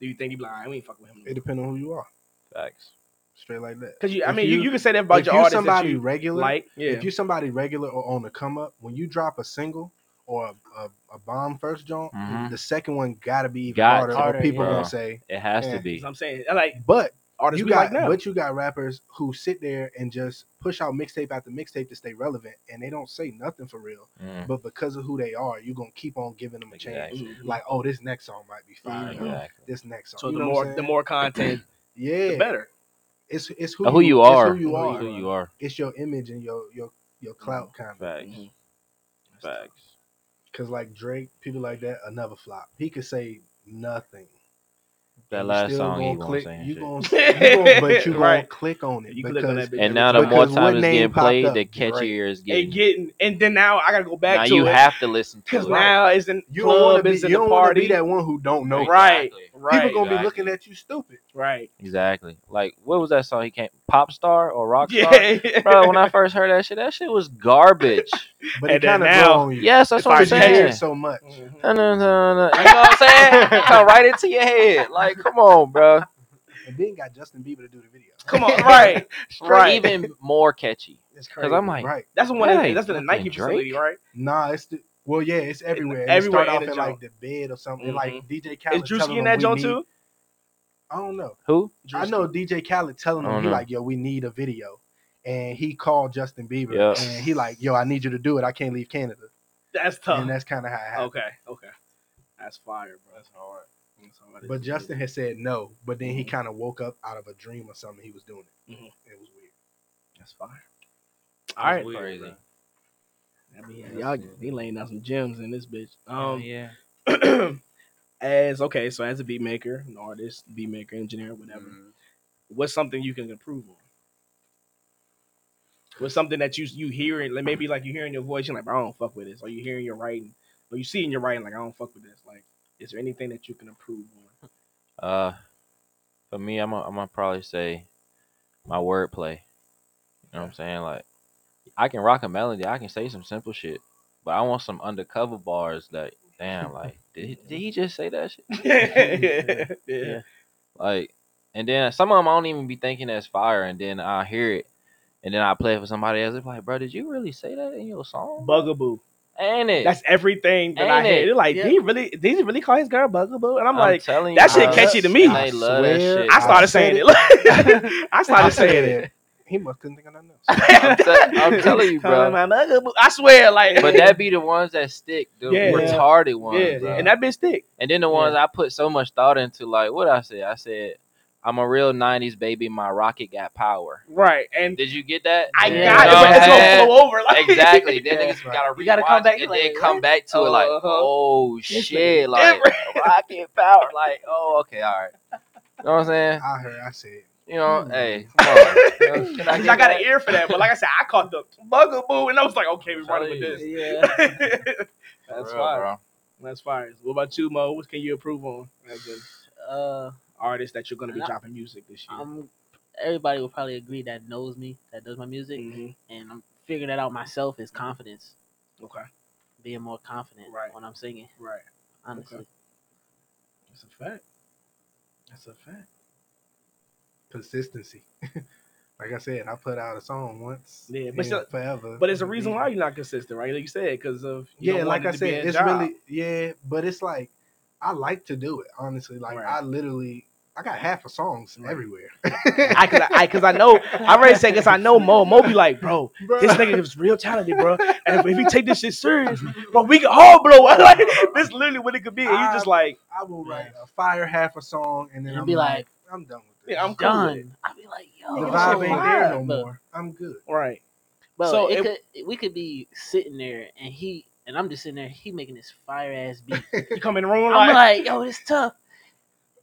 do you think he'd be like, I ain't fucking with him? It depends on who you are, Facts. straight like that. Because you, I mean, you, you- you can say that about if your you're somebody that you regular, like, yeah, if you're somebody regular or on the come up, when you drop a single or a, a, a bomb first joint, Mhm. the second one gotta be even Got harder, to. or people yeah. gonna say. It has Yeah. to be. That's what I'm saying. Like But artists you got, like now. but you got rappers who sit there and just push out mixtape after mixtape to stay relevant, and they don't say nothing for real. Mm, But because of who they are, you're gonna keep on giving them a chance. Exactly. Like, oh, this next song might be fire. Mhm. Exactly. This next song. so you the know more the more content, yeah, the better. It's it's who, Who you it's are. who you are. Who you are. It's your image and your your your clout kind of. Facts. Mhm. Facts. Cause like Drake, people like that, another flop. He could say nothing, That you last song, gonna won't click. say You shit. gonna, you gonna, but you gonna Right. click on it You because click on that bitch And now the more time it's name getting played, up? the catchier Right. it's It getting. getting, and then now I gotta go back now to you it have to listen to because it. now it's in you don't club, to be it's in you the don't to party. be that one who don't know. Right, Exactly. right, People gonna be looking at you stupid. right. Exactly. Like what was that song? He came pop star or rock star? Yeah, Bro, when I first heard that shit, that shit was garbage. But And it kind of now- grow on you. yes, that's what I'm like because you hear saying. it so much. Mhm. No, no, no, no. You know what I'm saying? It Come right into your head. Like, come on, bro. And then got Justin Bieber to do the video. Come on, right, right. Even more catchy. It's Because I'm like, right? That's the one. Hey, that's in the Nike fucking facility, right? Nah, it's the well, yeah, it's everywhere. And everywhere start off the in like the bed or something. Mhm. Like DJ Khaled. Is Drewski telling in them that we joint need- too? I don't know. who? I know DJ Khaled telling I him he know. like, yo, we need a video, and he called Justin Bieber, Yeah. and he like, yo, I need you to do it. I can't leave Canada, That's tough. and that's kind of how it happened. Okay, okay. That's fire, bro. That's hard. That's hard. But Justin had said no, but then he kind of woke up out of a dream or something. He was doing it. Mhm. It was weird. That's fire. All right, Weird, crazy. bro. I mean, y'all he laying down some gems in this bitch. Oh, Um, yeah. as okay, so as a beat maker, an artist, beat maker, engineer, whatever, Mm-hmm. what's something you can improve on? What's something that you you hearing, like maybe like you hearing your voice, you're like, I don't fuck with this, or you hearing your writing, or you see in your writing, like I don't fuck with this. Like, is there anything that you can improve on? Uh, for me, I'm gonna I'm gonna probably say my wordplay. You know what I'm saying? Like, I can rock a melody, I can say some simple shit, but I want some undercover bars that, damn, like, did he, did he just say that shit? yeah, yeah. Yeah. Like, and then some of them I don't even be thinking that's fire, and then I hear it, and then I play it for somebody else. It's like, bro, did you really say that in your song? Bugaboo. Ain't it? That's everything that I Ain't hear. it? They're like, Yeah. did he really? Did he really call his girl Bugaboo? And I'm, I'm like, telling that you, shit bro. catchy to me. And they love that swear shit. I started I saying said it. I started I saying it. He must couldn't think of nothing else. I'm, te- I'm telling you, bro. my I swear, like, But that be the ones that stick, the Yeah. retarded ones, yeah, bro. and that bitch stick. And then the ones I put so much thought into, like what I said. I said, "I'm a real '90s baby. My rocket got power." Right, and Did you get that? I Yeah. got You it, know but it's gonna saying? flow over. Like, Exactly. Then Yeah, niggas right. gotta You gotta come back, and like, then come what? back to it like, Uh-huh. oh This shit, nigga like different. rocket power, like oh okay, all right. You know what I'm saying? I heard. I said. You know, Hmm. hey, come on. You know, I, I, I got that? an ear for that, but like I said, I caught the Bugaboo, and I was like, okay, we're running with this. Yeah. That's real, fire. bro. That's fire. What about you, Moe? What can you approve on as an Uh, artist that you're gonna be I- dropping music this year? Everybody will probably agree that knows me, that does my music, Mhm. and I'm figuring that out myself. Is confidence, Okay, being more confident Right. when I'm singing. right. Honestly, That's a fact. That's a fact. consistency. like I said, I put out a song once. Yeah, but still- forever. But it's a reason why you're not consistent, right? Like you said, because of you Yeah, like I to said, it's job. really yeah, but it's like I like to do it honestly. Like Right. I literally, I got half of songs Right. everywhere. I cause I, I cause I know I already said because I know Moe. Moe be like, bro, this nigga is real talented, bro. And if he take this shit serious, bro, we can all blow. Like this literally what it could be. And you just like, I will write a fire half a song and then I'll be like, like, I'm done with this. yeah, I'm cool with it. done. I'll be like, yo, the Nigga, vibe so ain't there no more. I'm good. Right. But So it, it- could we could be sitting there and he and I'm just sitting there, he making this fire ass beat. You come in the room I'm like, like, yo, it's tough.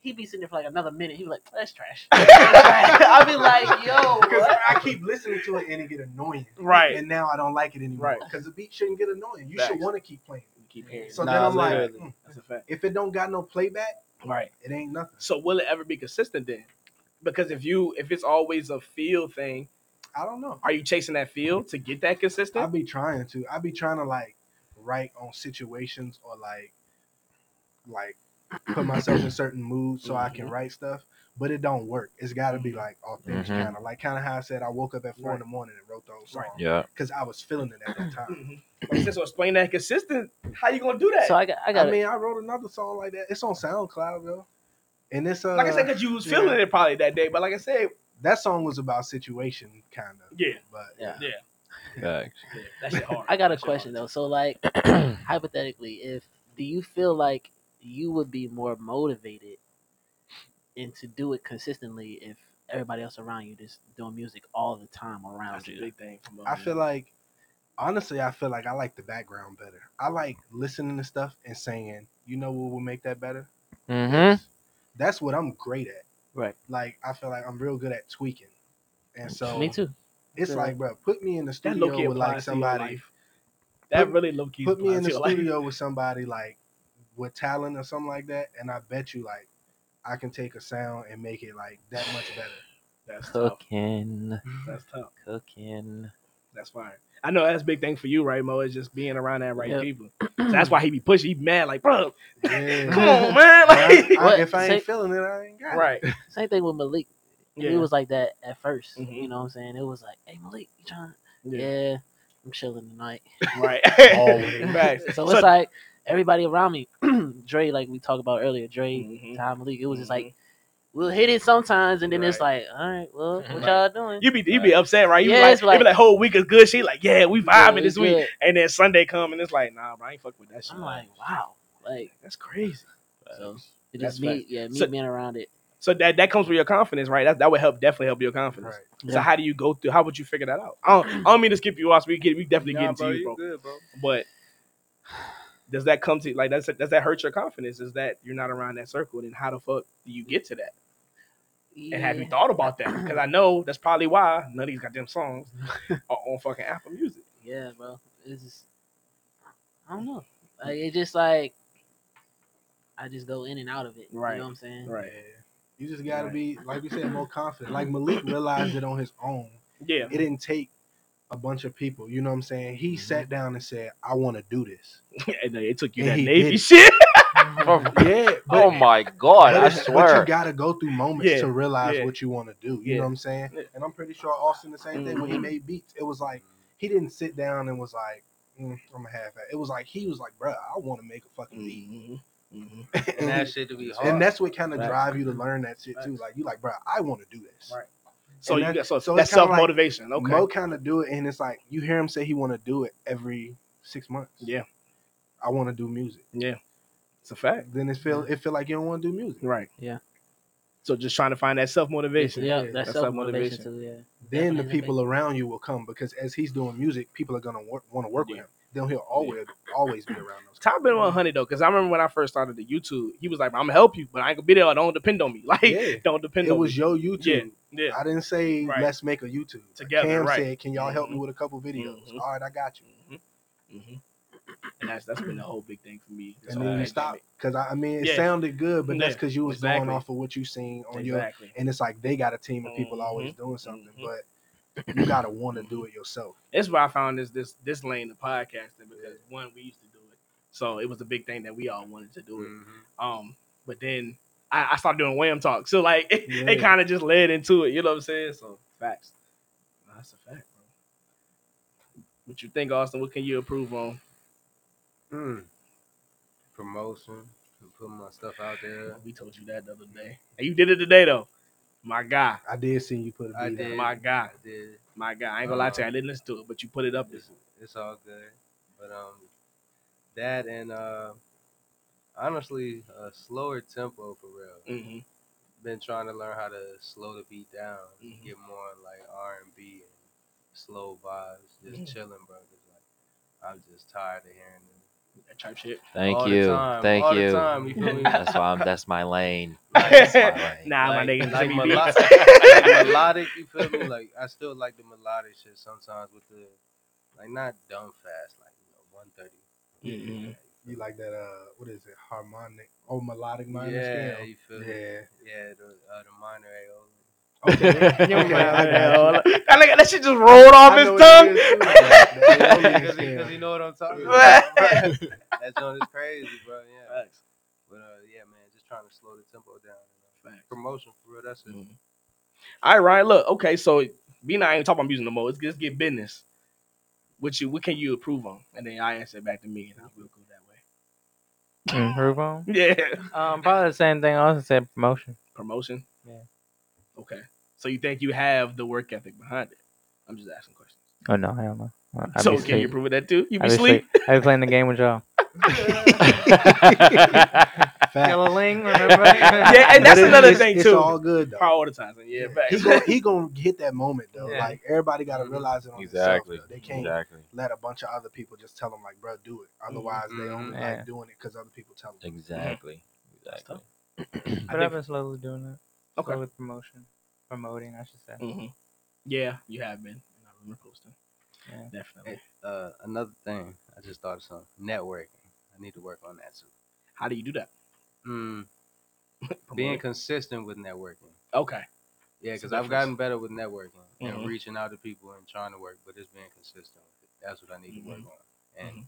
He be sitting there for like another minute. He'd be like, that's trash. I'll be like, yo, Because? I keep listening to it and it get annoying. right. And now I don't like it anymore. Right. Because the beat shouldn't get annoying. You Facts. should want to keep playing. You keep hearing. So it. then I'm like, mm, That's a fact. if it don't got no playback, Right. it ain't nothing. So will it ever be consistent then? Because if you if it's always a feel thing, I don't know. are you chasing that feel to get that consistent? I consistent? be trying to. I be trying to like write on situations or like like put myself in certain moods so I Mm-hmm. can write stuff. But it don't work. It's got to be like authentic, Mhm. kind of like kind of how I said I woke up at four in the morning and wrote those songs Yeah. because I was feeling it at that time. Mhm. Like, so explain that consistent. How you gonna do that? So I got I I, mean, I wrote another song like that. It's on SoundCloud though, and it's uh, like I said, because you was feeling yeah. it probably that day. But like I said, that song was about situation, kind of. yeah, But Yeah. yeah, yeah that shit hard. I got a That shit question hard. though. So like hypothetically, if do you feel like you would be more motivated and to do it consistently if everybody else around you just doing music all the time around That's a you? big thing. For I feel like, honestly, I feel like I like the background better. I like listening to stuff and saying, you know what will make that better? Mm-hmm. that's what I'm great at. Right. Like I feel like I'm real good at tweaking, and so Me too. It's Yeah. like, bro, put me in the That low key studio with like applies to your somebody. That Put- really low key Put me in the to life. studio with somebody like with talent or something like that, and I bet you like I can take a sound and make it like that much better. That's tough. That's tough. cooking. That's fine. I know that's a big thing for you, right, Moe? Is just being around that right Yep. people. So that's why he be pushing. He be mad, like, bro, Yeah. come on, man. But I- Like, I- if I ain't Say- feeling it, I ain't got it. right. Same thing with Malik. Yeah. He was like that at 1st Mhm. You know what I'm saying? It was like, hey Malik, you trying? Yeah. Yeah, I'm chilling tonight. Right. Always. Facts. So it's like everybody around me, Dre, like we talked about earlier, Dre, Mhm. Ty Malik. It was just like we'll hit it sometimes, and then it's like, all right, well, what y'all doing? You be you be upset, right? You Yeah, like, it's be like- like whole week is good. She like, yeah, we Yeah, vibing this we week, good. and then Sunday come and it's like, nah, bro, I ain't fuck with that shit. I'm like, wow, like that's crazy. so. It just me, yeah, me So- being around it. So that that comes with your confidence, right? That that would help definitely help your confidence. Right. So Yeah. how do you go through? How would you figure that out? I don't, I don't mean to skip you off. so We get we definitely Nah, get into bro, you, you bro. good, bro. But does that come to like does that, does that hurt your confidence? Is that you're not around that circle? Then how the fuck do you get to that? And have you thought about that? Because I know that's probably why none of these goddamn songs are on fucking Apple Music. Yeah, bro. It's just I don't know. Like it's just like I just go in and out of it. Right. You know what I'm saying? Right. You just gotta Right. be, like we said, more confident. Like Malik realized it on his own. Yeah. It didn't take a bunch of people. You know what I'm saying? He Mm-hmm. sat down and said, "I want to do this." and then it took you And that Navy shit. Yeah, but, oh my god, but, I it's- but swear. you gotta go through moments Yeah, to realize yeah. what you want to do. You Yeah. know what I'm saying? Yeah. And I'm pretty sure Austin the same thing when he Mhm. made beats. It was like he didn't sit down and was like, mm, "I'm a half." It was like he was like, "Bro, I want to make a fucking beat." Mhm. Mhm. And that shit to be hard. and that's what kind of Facts. drive you to learn that shit too. Like you like, bro, I want to do this. Right. So And you that- got so, so that's it's kinda self like motivation. Okay. Moe kind of do it, and it's like you hear him say he want to do it every six months. Yeah. I want to do music. Yeah. It's a fact. Then it feel it feel like you don't want to do music. Right. Yeah. So just trying to find that self motivation. Yeah, Yeah, that's that's self motivation Yeah. Then the people around you will come because as he's doing music, people are gonna work, want to work with him. Then he'll always always be around those. Top been 100 though, because I remember when I first started the YouTube, he was like, "I'm gonna help you, but I ain't gonna be there. Don't depend on me. Like, Yeah. don't depend It on was me." your YouTube. Yeah. I didn't say Right. let's make a YouTube. Together, Cam right. said, "Can y'all help me Mhm. with a couple videos?" Mhm. All right, I got you. hmm And that's that's been the whole big thing for me. this And then you stop because I, I mean it Yeah. sounded good, but that's because you was exactly. going off of what you seen on your and it's like they got a team of people always Mhm. doing something, Mhm. but you gotta want to do it yourself. That's why I found this this this lane of podcasting because one we used to do it, so it was a big thing that we all wanted to do it. Mhm. Um, but then I, I started doing Wham Talk, so like it, Yeah. it kind of just led into it. You know what I'm saying? So facts. That's a fact, bro. What you think, Austin? What can you improve on? Mm. Promotion and putting my stuff out there. We told you that the other day, and you did it today though. My guy, I did see you put it. beat did. out. my guy, I did. my guy. I ain't gonna lie to you, I didn't listen to it, but you put it up. It's, it's all good. But um, that and uh, honestly, a slower tempo for real. hmm Been trying to learn how to slow the beat down, Mhm. get more like R and B and slow vibes, just Mhm. chilling, bro. 'cause, like I'm just tired of hearing it. That type shit. Thank all you. The time, Thank all you. The time, you feel me? That's why I'm that's my lane. That's my lane. Nah, my nigga. like, Jimmy melo- like melodic, you feel me? Like I still like the melodic shit sometimes with the like not dumb fast, like you know, one thirty. Mhm. You like that? Uh, what is it? Harmonic? Oh, melodic minor Yeah, scale. you feel me? Yeah. Yeah, the uh, the minor AO. Okay. okay. I got. That nigga- that shit just rolled off I his tongue. it is, too. Because scale. you know what I'm talking about. that joint is crazy, bro. Yeah. Facts. But uh, yeah, man, just trying to slow the tempo down. You know? Facts. Promotion for real. That's it. Mhm. All right, Ryan. Look, okay, so we not even talking about music no more. Let's just get business. What you, what can you improve on? And then I answer back to me, and I will go that way. Improve on. Yeah. Um, probably the same thing. I also said promotion. Promotion. Yeah. Okay. So you think you have the work ethic behind it? I'm just asking questions. Oh no, I don't know. I so be can you prove that too? You I be be sleep. sleep. I be playing the game with y'all. Fact. Remember? Yeah, and that's it- another it's- thing it's too. all good though. Prioritizing. Yeah. Facts. He gonna he gonna hit that moment though. Yeah. Like everybody gotta mm-hmm. realize it on Exactly. themselves. Though. They can't Exactly. let a bunch of other people just tell them like, bro, do it. Mm-hmm. Otherwise, they only mm-hmm. Yeah. like doing it because other people tell them. Exactly. Exactly. But I've been slowly doing that. Okay. Slowly promotion, promoting, I should say. hmm Yeah, you have been. I remember posting. Yeah. Definitely. Uh, another thing, I just thought of something. Networking. I need to work on that too. How do you do that? Mm, being consistent with networking. okay. Yeah, because I've gotten better with networking Mhm. and reaching out to people and trying to work, but it's being consistent with it. That's what I need to work Mhm. on. And Mhm.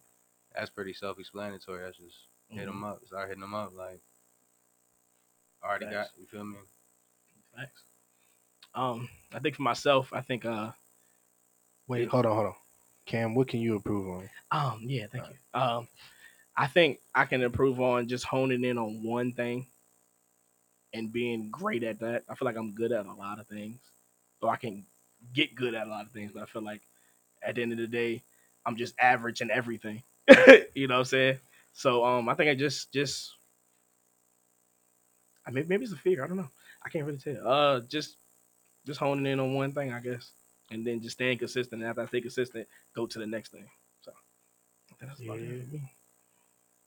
that's pretty self explanatory. That's just hit Mhm. them up. Start hitting them up. Like, already got, you feel me? Thanks. Um, I think for myself, I think uh Wait, hold on, hold on. Cam, what can you improve on? Um, yeah, thank you. Um, I think I can improve on just honing in on one thing and being great at that. I feel like I'm good at a lot of things, or I can get good at a lot of things. But I feel like at the end of the day, I'm just average in everything. you know what I'm saying? So um, I think I just just I mean, maybe it's a fear. I don't know. I can't really tell. Uh, just just honing in on one thing, I guess, and then just staying consistent. And after I stay consistent, go to the next thing. So I think that's about Yeah. it.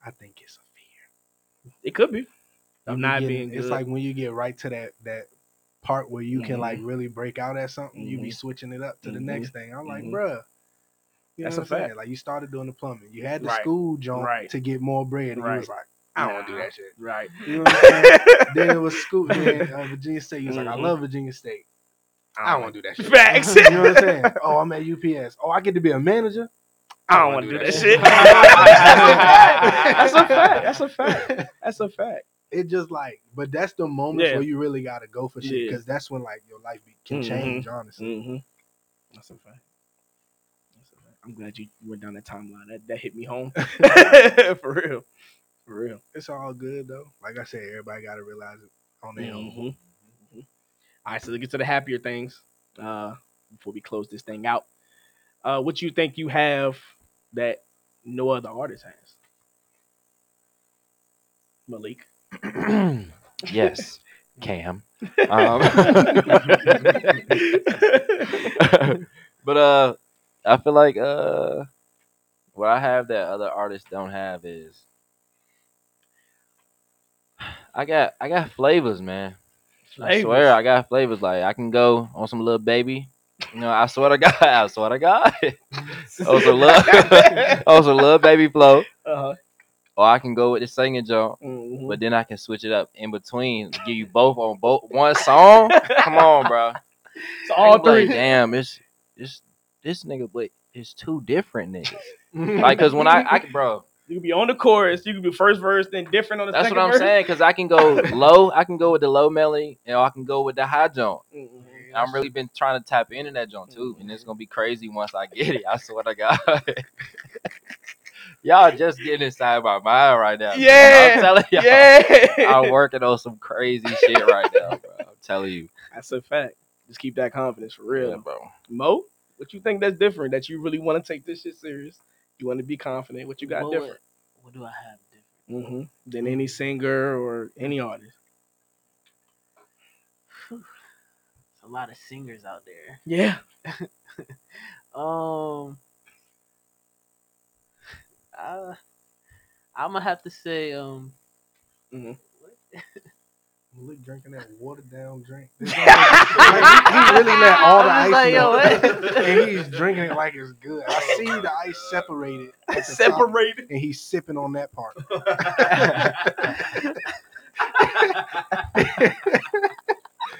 I think it's a fear. It could be. I'm not getting- being It's like when you get right to that that part where you can like Mhm. really break out at something, you be Mhm. switching it up to the Mhm. next thing. I'm like, Mhm. bruh. You know That's what a I'm saying? fact. Like you started doing the plumbing. You had the Right. school joint Right. to get more bread. And you was Right. like, I don't want to do that shit. right. You know what I'm saying? then it was school. Then uh, Virginia State. You was like, I Mhm. love Virginia State. I don't want to do that shit. Facts. you know what I'm saying? Oh, I'm at UPS. Oh, I get to be a manager. I don't wanna want to do that shit. That's a fact. That's a fact. That's a fact. It just like, but that's the moments Yeah. where you really gotta go for shit Yeah. because that's when like your life be, can Mhm. change. Honestly, Mm-hmm. That's a fact. That's a fact. I'm glad you you went down that timeline. That that hit me home. For real. For real. it's all good though. Like I said, everybody gotta realize it on their own. All right, so let's get to the happier things uh, before we close this thing out. Uh, what you think you have that no other artist has? Malik. yes, Cam. Um, but uh, I feel like uh, what I have that other artists don't have is I got I got flavors, man. I swear I got flavors. Like I can go on some little baby. You know, I swear to God, I swear to God. also love, also love baby flow. Uh-huh. Or I can go with the singing joint, Mhm. but then I can switch it up in between, give you both on both one song. Come on, bro. It's all I'm like, three. damn, it's it's this nigga, but it's two different niggas. Like, cause when I, I bro, You can be on the chorus. You can be first verse, then different on the that's what I'm verse. saying. Cause I can go low, I can go with the low melody, and I can go with the high joint. Mhm. I'm really been trying to tap into that joint too, and it's gonna be crazy once I get it. I swear to God. Y'all just getting inside my mind right now. Yeah, I'm telling y'all. Yeah, I'm working on some crazy shit right now, bro. I'm telling you. that's a fact. Just keep that confidence for real, Yeah, bro. Moe, what you think that's different? That you really want to take this shit serious? You want to be confident? What you got What- different? What do I have different? hmm Than any singer or any artist? There's a lot of singers out there. Yeah. Um, uh, I'm gonna have to say, um, Mhm. Malik drinking that watered down drink. This like, he, he really let all the ice was like, yo, melt, and he's drinking it like it's good. I see the ice uh, separated, at the top, Separated. and he's sipping on that part.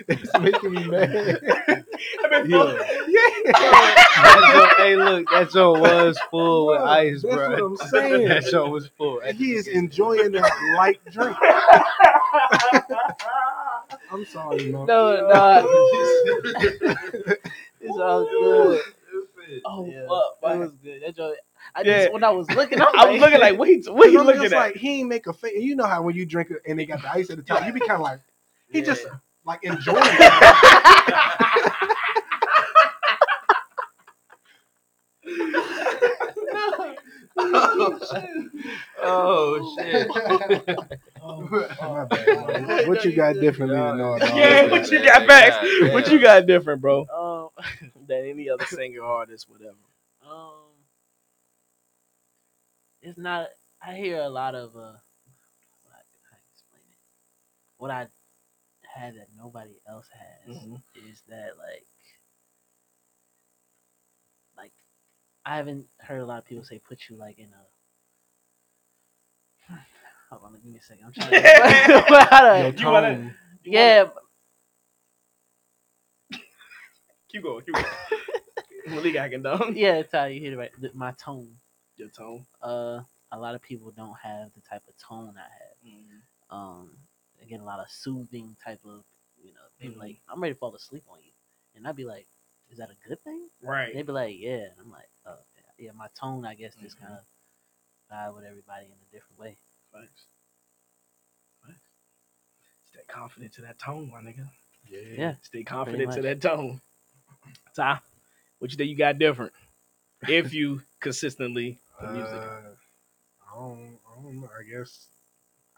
It's making me mad. Yeah. That joint- hey, look, that joint was full with ice, that's bro. That's what I'm saying. that show was full. He is enjoying that light drink. I'm sorry, man. No, no, it's all good. Oh, Yeah, fuck, it was good. That joint, I Yeah. just when I was looking, I'm I was looking like, wait, what you I'm looking at? like he ain't make a face. You know how when you drink it and they got the ice at the top, you be kind of like he just like enjoying it. Oh shit! My bad, man. What you got differently than all the yeah, others? what you got back? yeah, What you got different, bro? Um, Than any other singer, artist, whatever. um, it's not. I hear a lot of uh, how how explain it. what I had that nobody else has Mhm. is that like like I haven't heard a lot of people say put you like in a hold on, give me a second. I'm trying to how to- Your You wanna- tone. yeah, Keep going. Keep going. Malik, I can done. yeah, Ty, you hit it right. Th- My tone. Your tone. Uh, a lot of people don't have the type of tone I have. Mm-hmm. Um, I get a lot of soothing type of, you know, people Mhm. like I'm ready to fall asleep on you, and I'd be like, is that a good thing? Right. They'd be like, yeah. And I'm like, oh, yeah. yeah. My tone, I guess, just Mhm. kind of vibe with everybody in a different way. Thanks. Thanks. Stay confident to that tone, my nigga. Yeah. Yeah. Stay confident to that tone. Ty, what you think you got different? If you consistently Uh, the music. I don't, I don't know. I guess,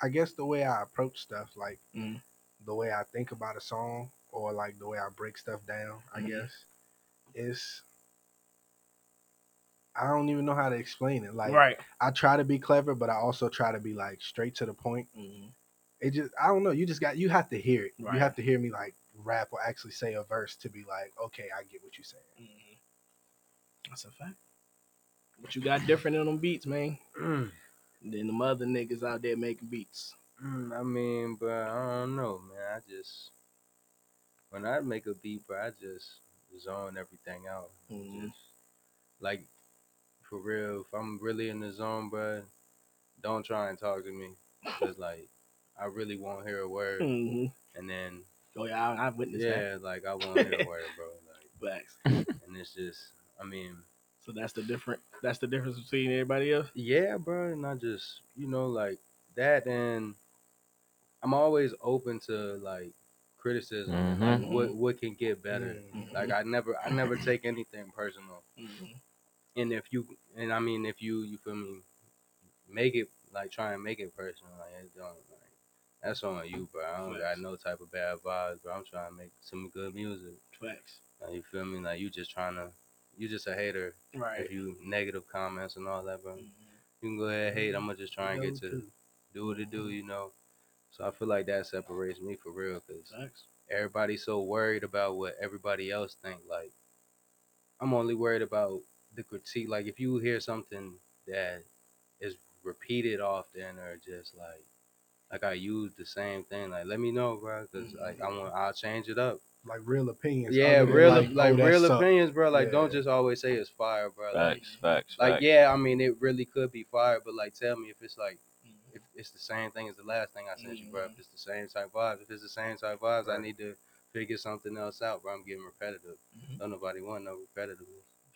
I guess the way I approach stuff, like Mm. the way I think about a song, or like the way I break stuff down, I Mhm. guess, is I don't even know how to explain it. Like, right. I try to be clever, but I also try to be like straight to the point. Mhm. It just, I don't know. You just got, you have to hear it. Right. You have to hear me like rap or actually say a verse to be like, okay, I get what you're saying. Mhm. That's a fact. What you got different in them beats, man? Than the mother niggas out there making beats. mm, I mean, but I don't know, man. I just when I make a beat, bro, I just zone everything out. Mhm. Just like for real, if I'm really in the zone, bro, don't try and talk to me, cause like I really won't hear a word, Mhm. and then Oh yeah, I, I've witnessed yeah, like I won't hear a word, bro. Like, that. Facts. and it's just, I mean, So that's the different. That's the difference between everybody else. Yeah, bro, not just you know like that, and I'm always open to like criticism, and, like what what can get better. Mm. Like I never I never take anything personal, Mhm. and if you and I mean if you you feel me, make it like try and make it personal, like it don't like that's on you, bro. I don't got no type of bad vibes, bro. I'm trying to make some good music. Facts. Like, you feel me? Like you just trying to, you just a hater. Right. If you negative comments and all that, bro. Mhm. You can go ahead hate. I'm gonna just try and get to do what it do, you know. So I feel like that separates me for real, cause everybody's so worried about what everybody else think. Like I'm only worried about the critique. Like if you hear something that is repeated often or just like like I use the same thing, like let me know, bro, because like I want I'll change it up. Like real opinions. Yeah, real like, like, oh, real suck. opinions, bro. Like don't just always say it's fire, bro. Like, Facts, facts, like facts. yeah, I mean it really could be fire, but like tell me if it's like if it's the same thing as the last thing I sent you, bro. If it's the same type vibes, if it's the same type vibes, I need to figure something else out, bro. I'm getting repetitive. Mhm. Don't nobody want no repetitive.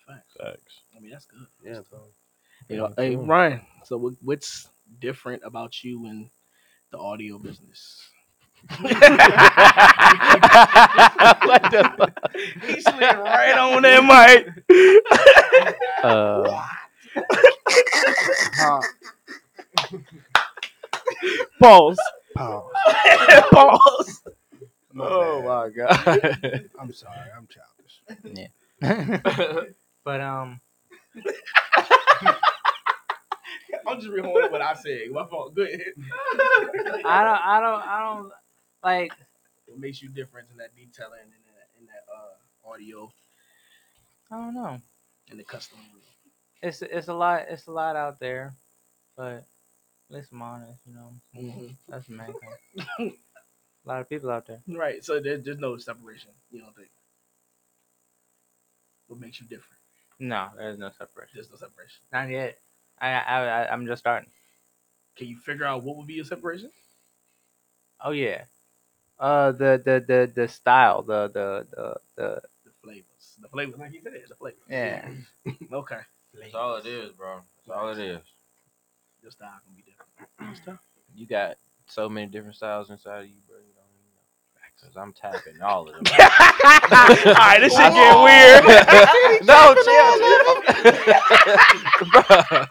Facts. Facts. I mean that's good. Yeah, bro. You know, Yeah, hey sure. Ryan. So what, what's different about you in the audio business? What the fuck? he slid right on that mic. Uh, Huh. Pause. Pause. Pause. My oh bad. my god. I'm sorry. I'm childish. Yeah. But um, I'm just recording what I said. My fault. Go ahead. I don't, I don't, I don't like. What makes you different in that detailing and in that, in that uh, audio I don't know. and the custom? Room. It's it's a lot. It's a lot out there, but at least I'm honest. You know, Mhm. that's main a lot of people out there. Right. So there's, there's no separation. You don't think? What makes you different? No, there's no separation. There's no separation. Not yet. I, I, I I'm just starting. Can you figure out what would be a separation? Oh yeah. Uh, the the the the style, the the the the The flavors. The flavors, like you said, the flavors. yeah. Okay. That's all it is, bro. That's all it is. Your style can be different. Your style. You got so many different styles inside of you, bro. You don't even know. Cause I'm tapping all of them. All right, this shit getting weird. no, chill, chill. bro.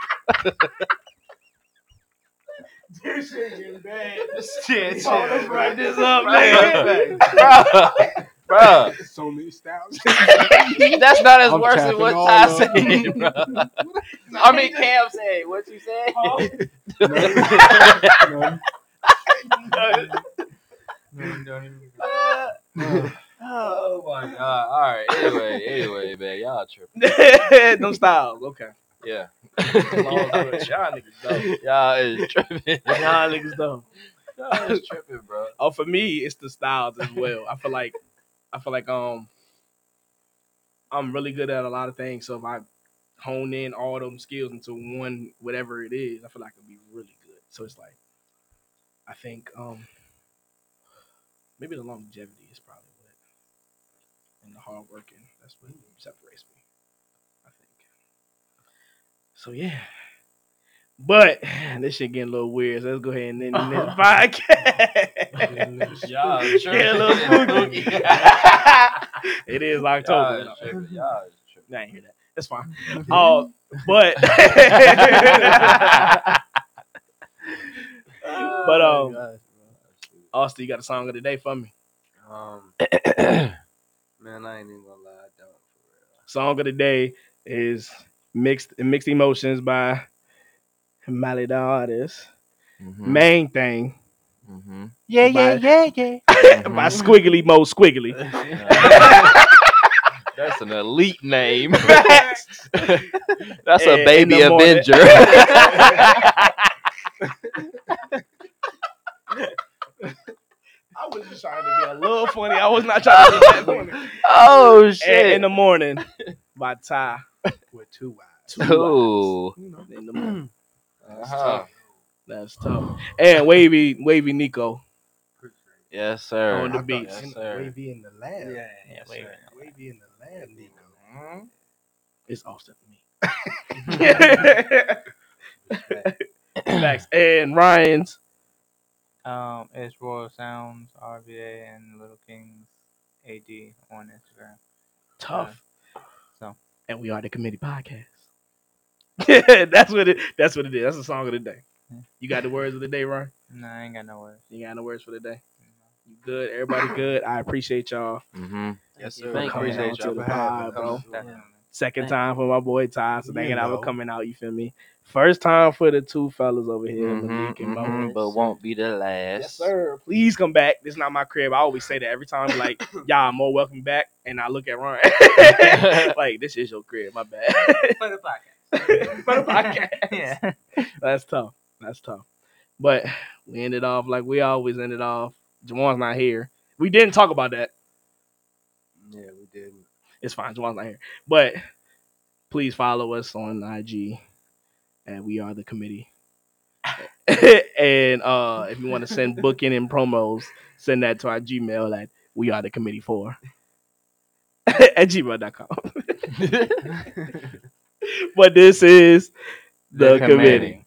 This shit getting bad. Shit, Oh, let's chill. wrap this up, man. bro, bro. So many styles. That's not as I'm worse as what all Ty of said, bro. I mean, Cam said. What you said? Oh. No. Uh, oh my god. All right. Anyway, anyway, man, y'all tripping. Them styles, okay. Yeah. Long good. Y'all niggas dope. Y'all is tripping. Y'all niggas dope. Y'all is tripping, bro. Oh, for me, it's the styles as well. I feel like, I feel like um, I'm really good at a lot of things. So if I hone in all them skills into one, whatever it is, I feel like it'll be really good. So it's like, I think um, maybe the longevity is probably what, and the hard working. That's what separates me. I think. So yeah. But this shit getting a little weird. So let's go ahead and end this podcast. Y'all Get a little spooky. it is October. Y'all is tripping. Y'all is tripping. I ain't hear that. That's fine. Uh, but but um, Austin, you got a song of the day for me. Um, man, I ain't even gonna lie, I don't. Song of the day is mixed mixed emotions by Mali the artist. Mhm. Main thing Mhm. Yeah, By- yeah, yeah, yeah. by Squiggly Moe Squiggly. That's an elite name. That's a in baby the morning. Avenger. I was just trying to be a little funny. I was not trying to be that funny. oh And shit. in the morning my tie with two eyes. Two Eyes. Ooh. In the morning. Uh-huh. That's tough. And Wavy, Wavy Nico. Yes, sir. On the I thought beats. in- Yes, sir. Wavy in the lab. Yeah, Yes, wait. sir. Wavy in the lab, Nico. Mhm. It's Austin for me. Facts. And Ryan's. Um, it's Royal Sounds, RVA, and Little Kings AD on Instagram. Tough. So. And we are the committee podcast. that's what it that's what it is. That's the song of the day. You got the words of the day, Ryan? No, I ain't got no words. You got no words for the day? You good? Everybody good? I appreciate y'all. Mhm. Yes, sir. Thank you. Appreciate y'all for having pod, us. bro. Definitely. Second time for my boy Ty, so You thanking out know. coming out, you feel me? First time for the two fellas over here, Mhm, Malik and Moe. mhm, But won't be the last. Yes, sir. Please come back. This is not my crib. I always say that every time. Like, y'all more welcome back. And I look at Ron like, this is your crib. My bad. For the podcast. For the podcast. yeah. That's tough. That's tough. But we ended off like we always ended off. Jawan's not here. We didn't talk about that. Yeah, we didn't. It's fine. Jawan's not here. But please follow us on IG. And we are the committee. and uh if you want to send booking and promos, send that to our Gmail at we are the committee for at gmail.com. but this is the, The committee. committee.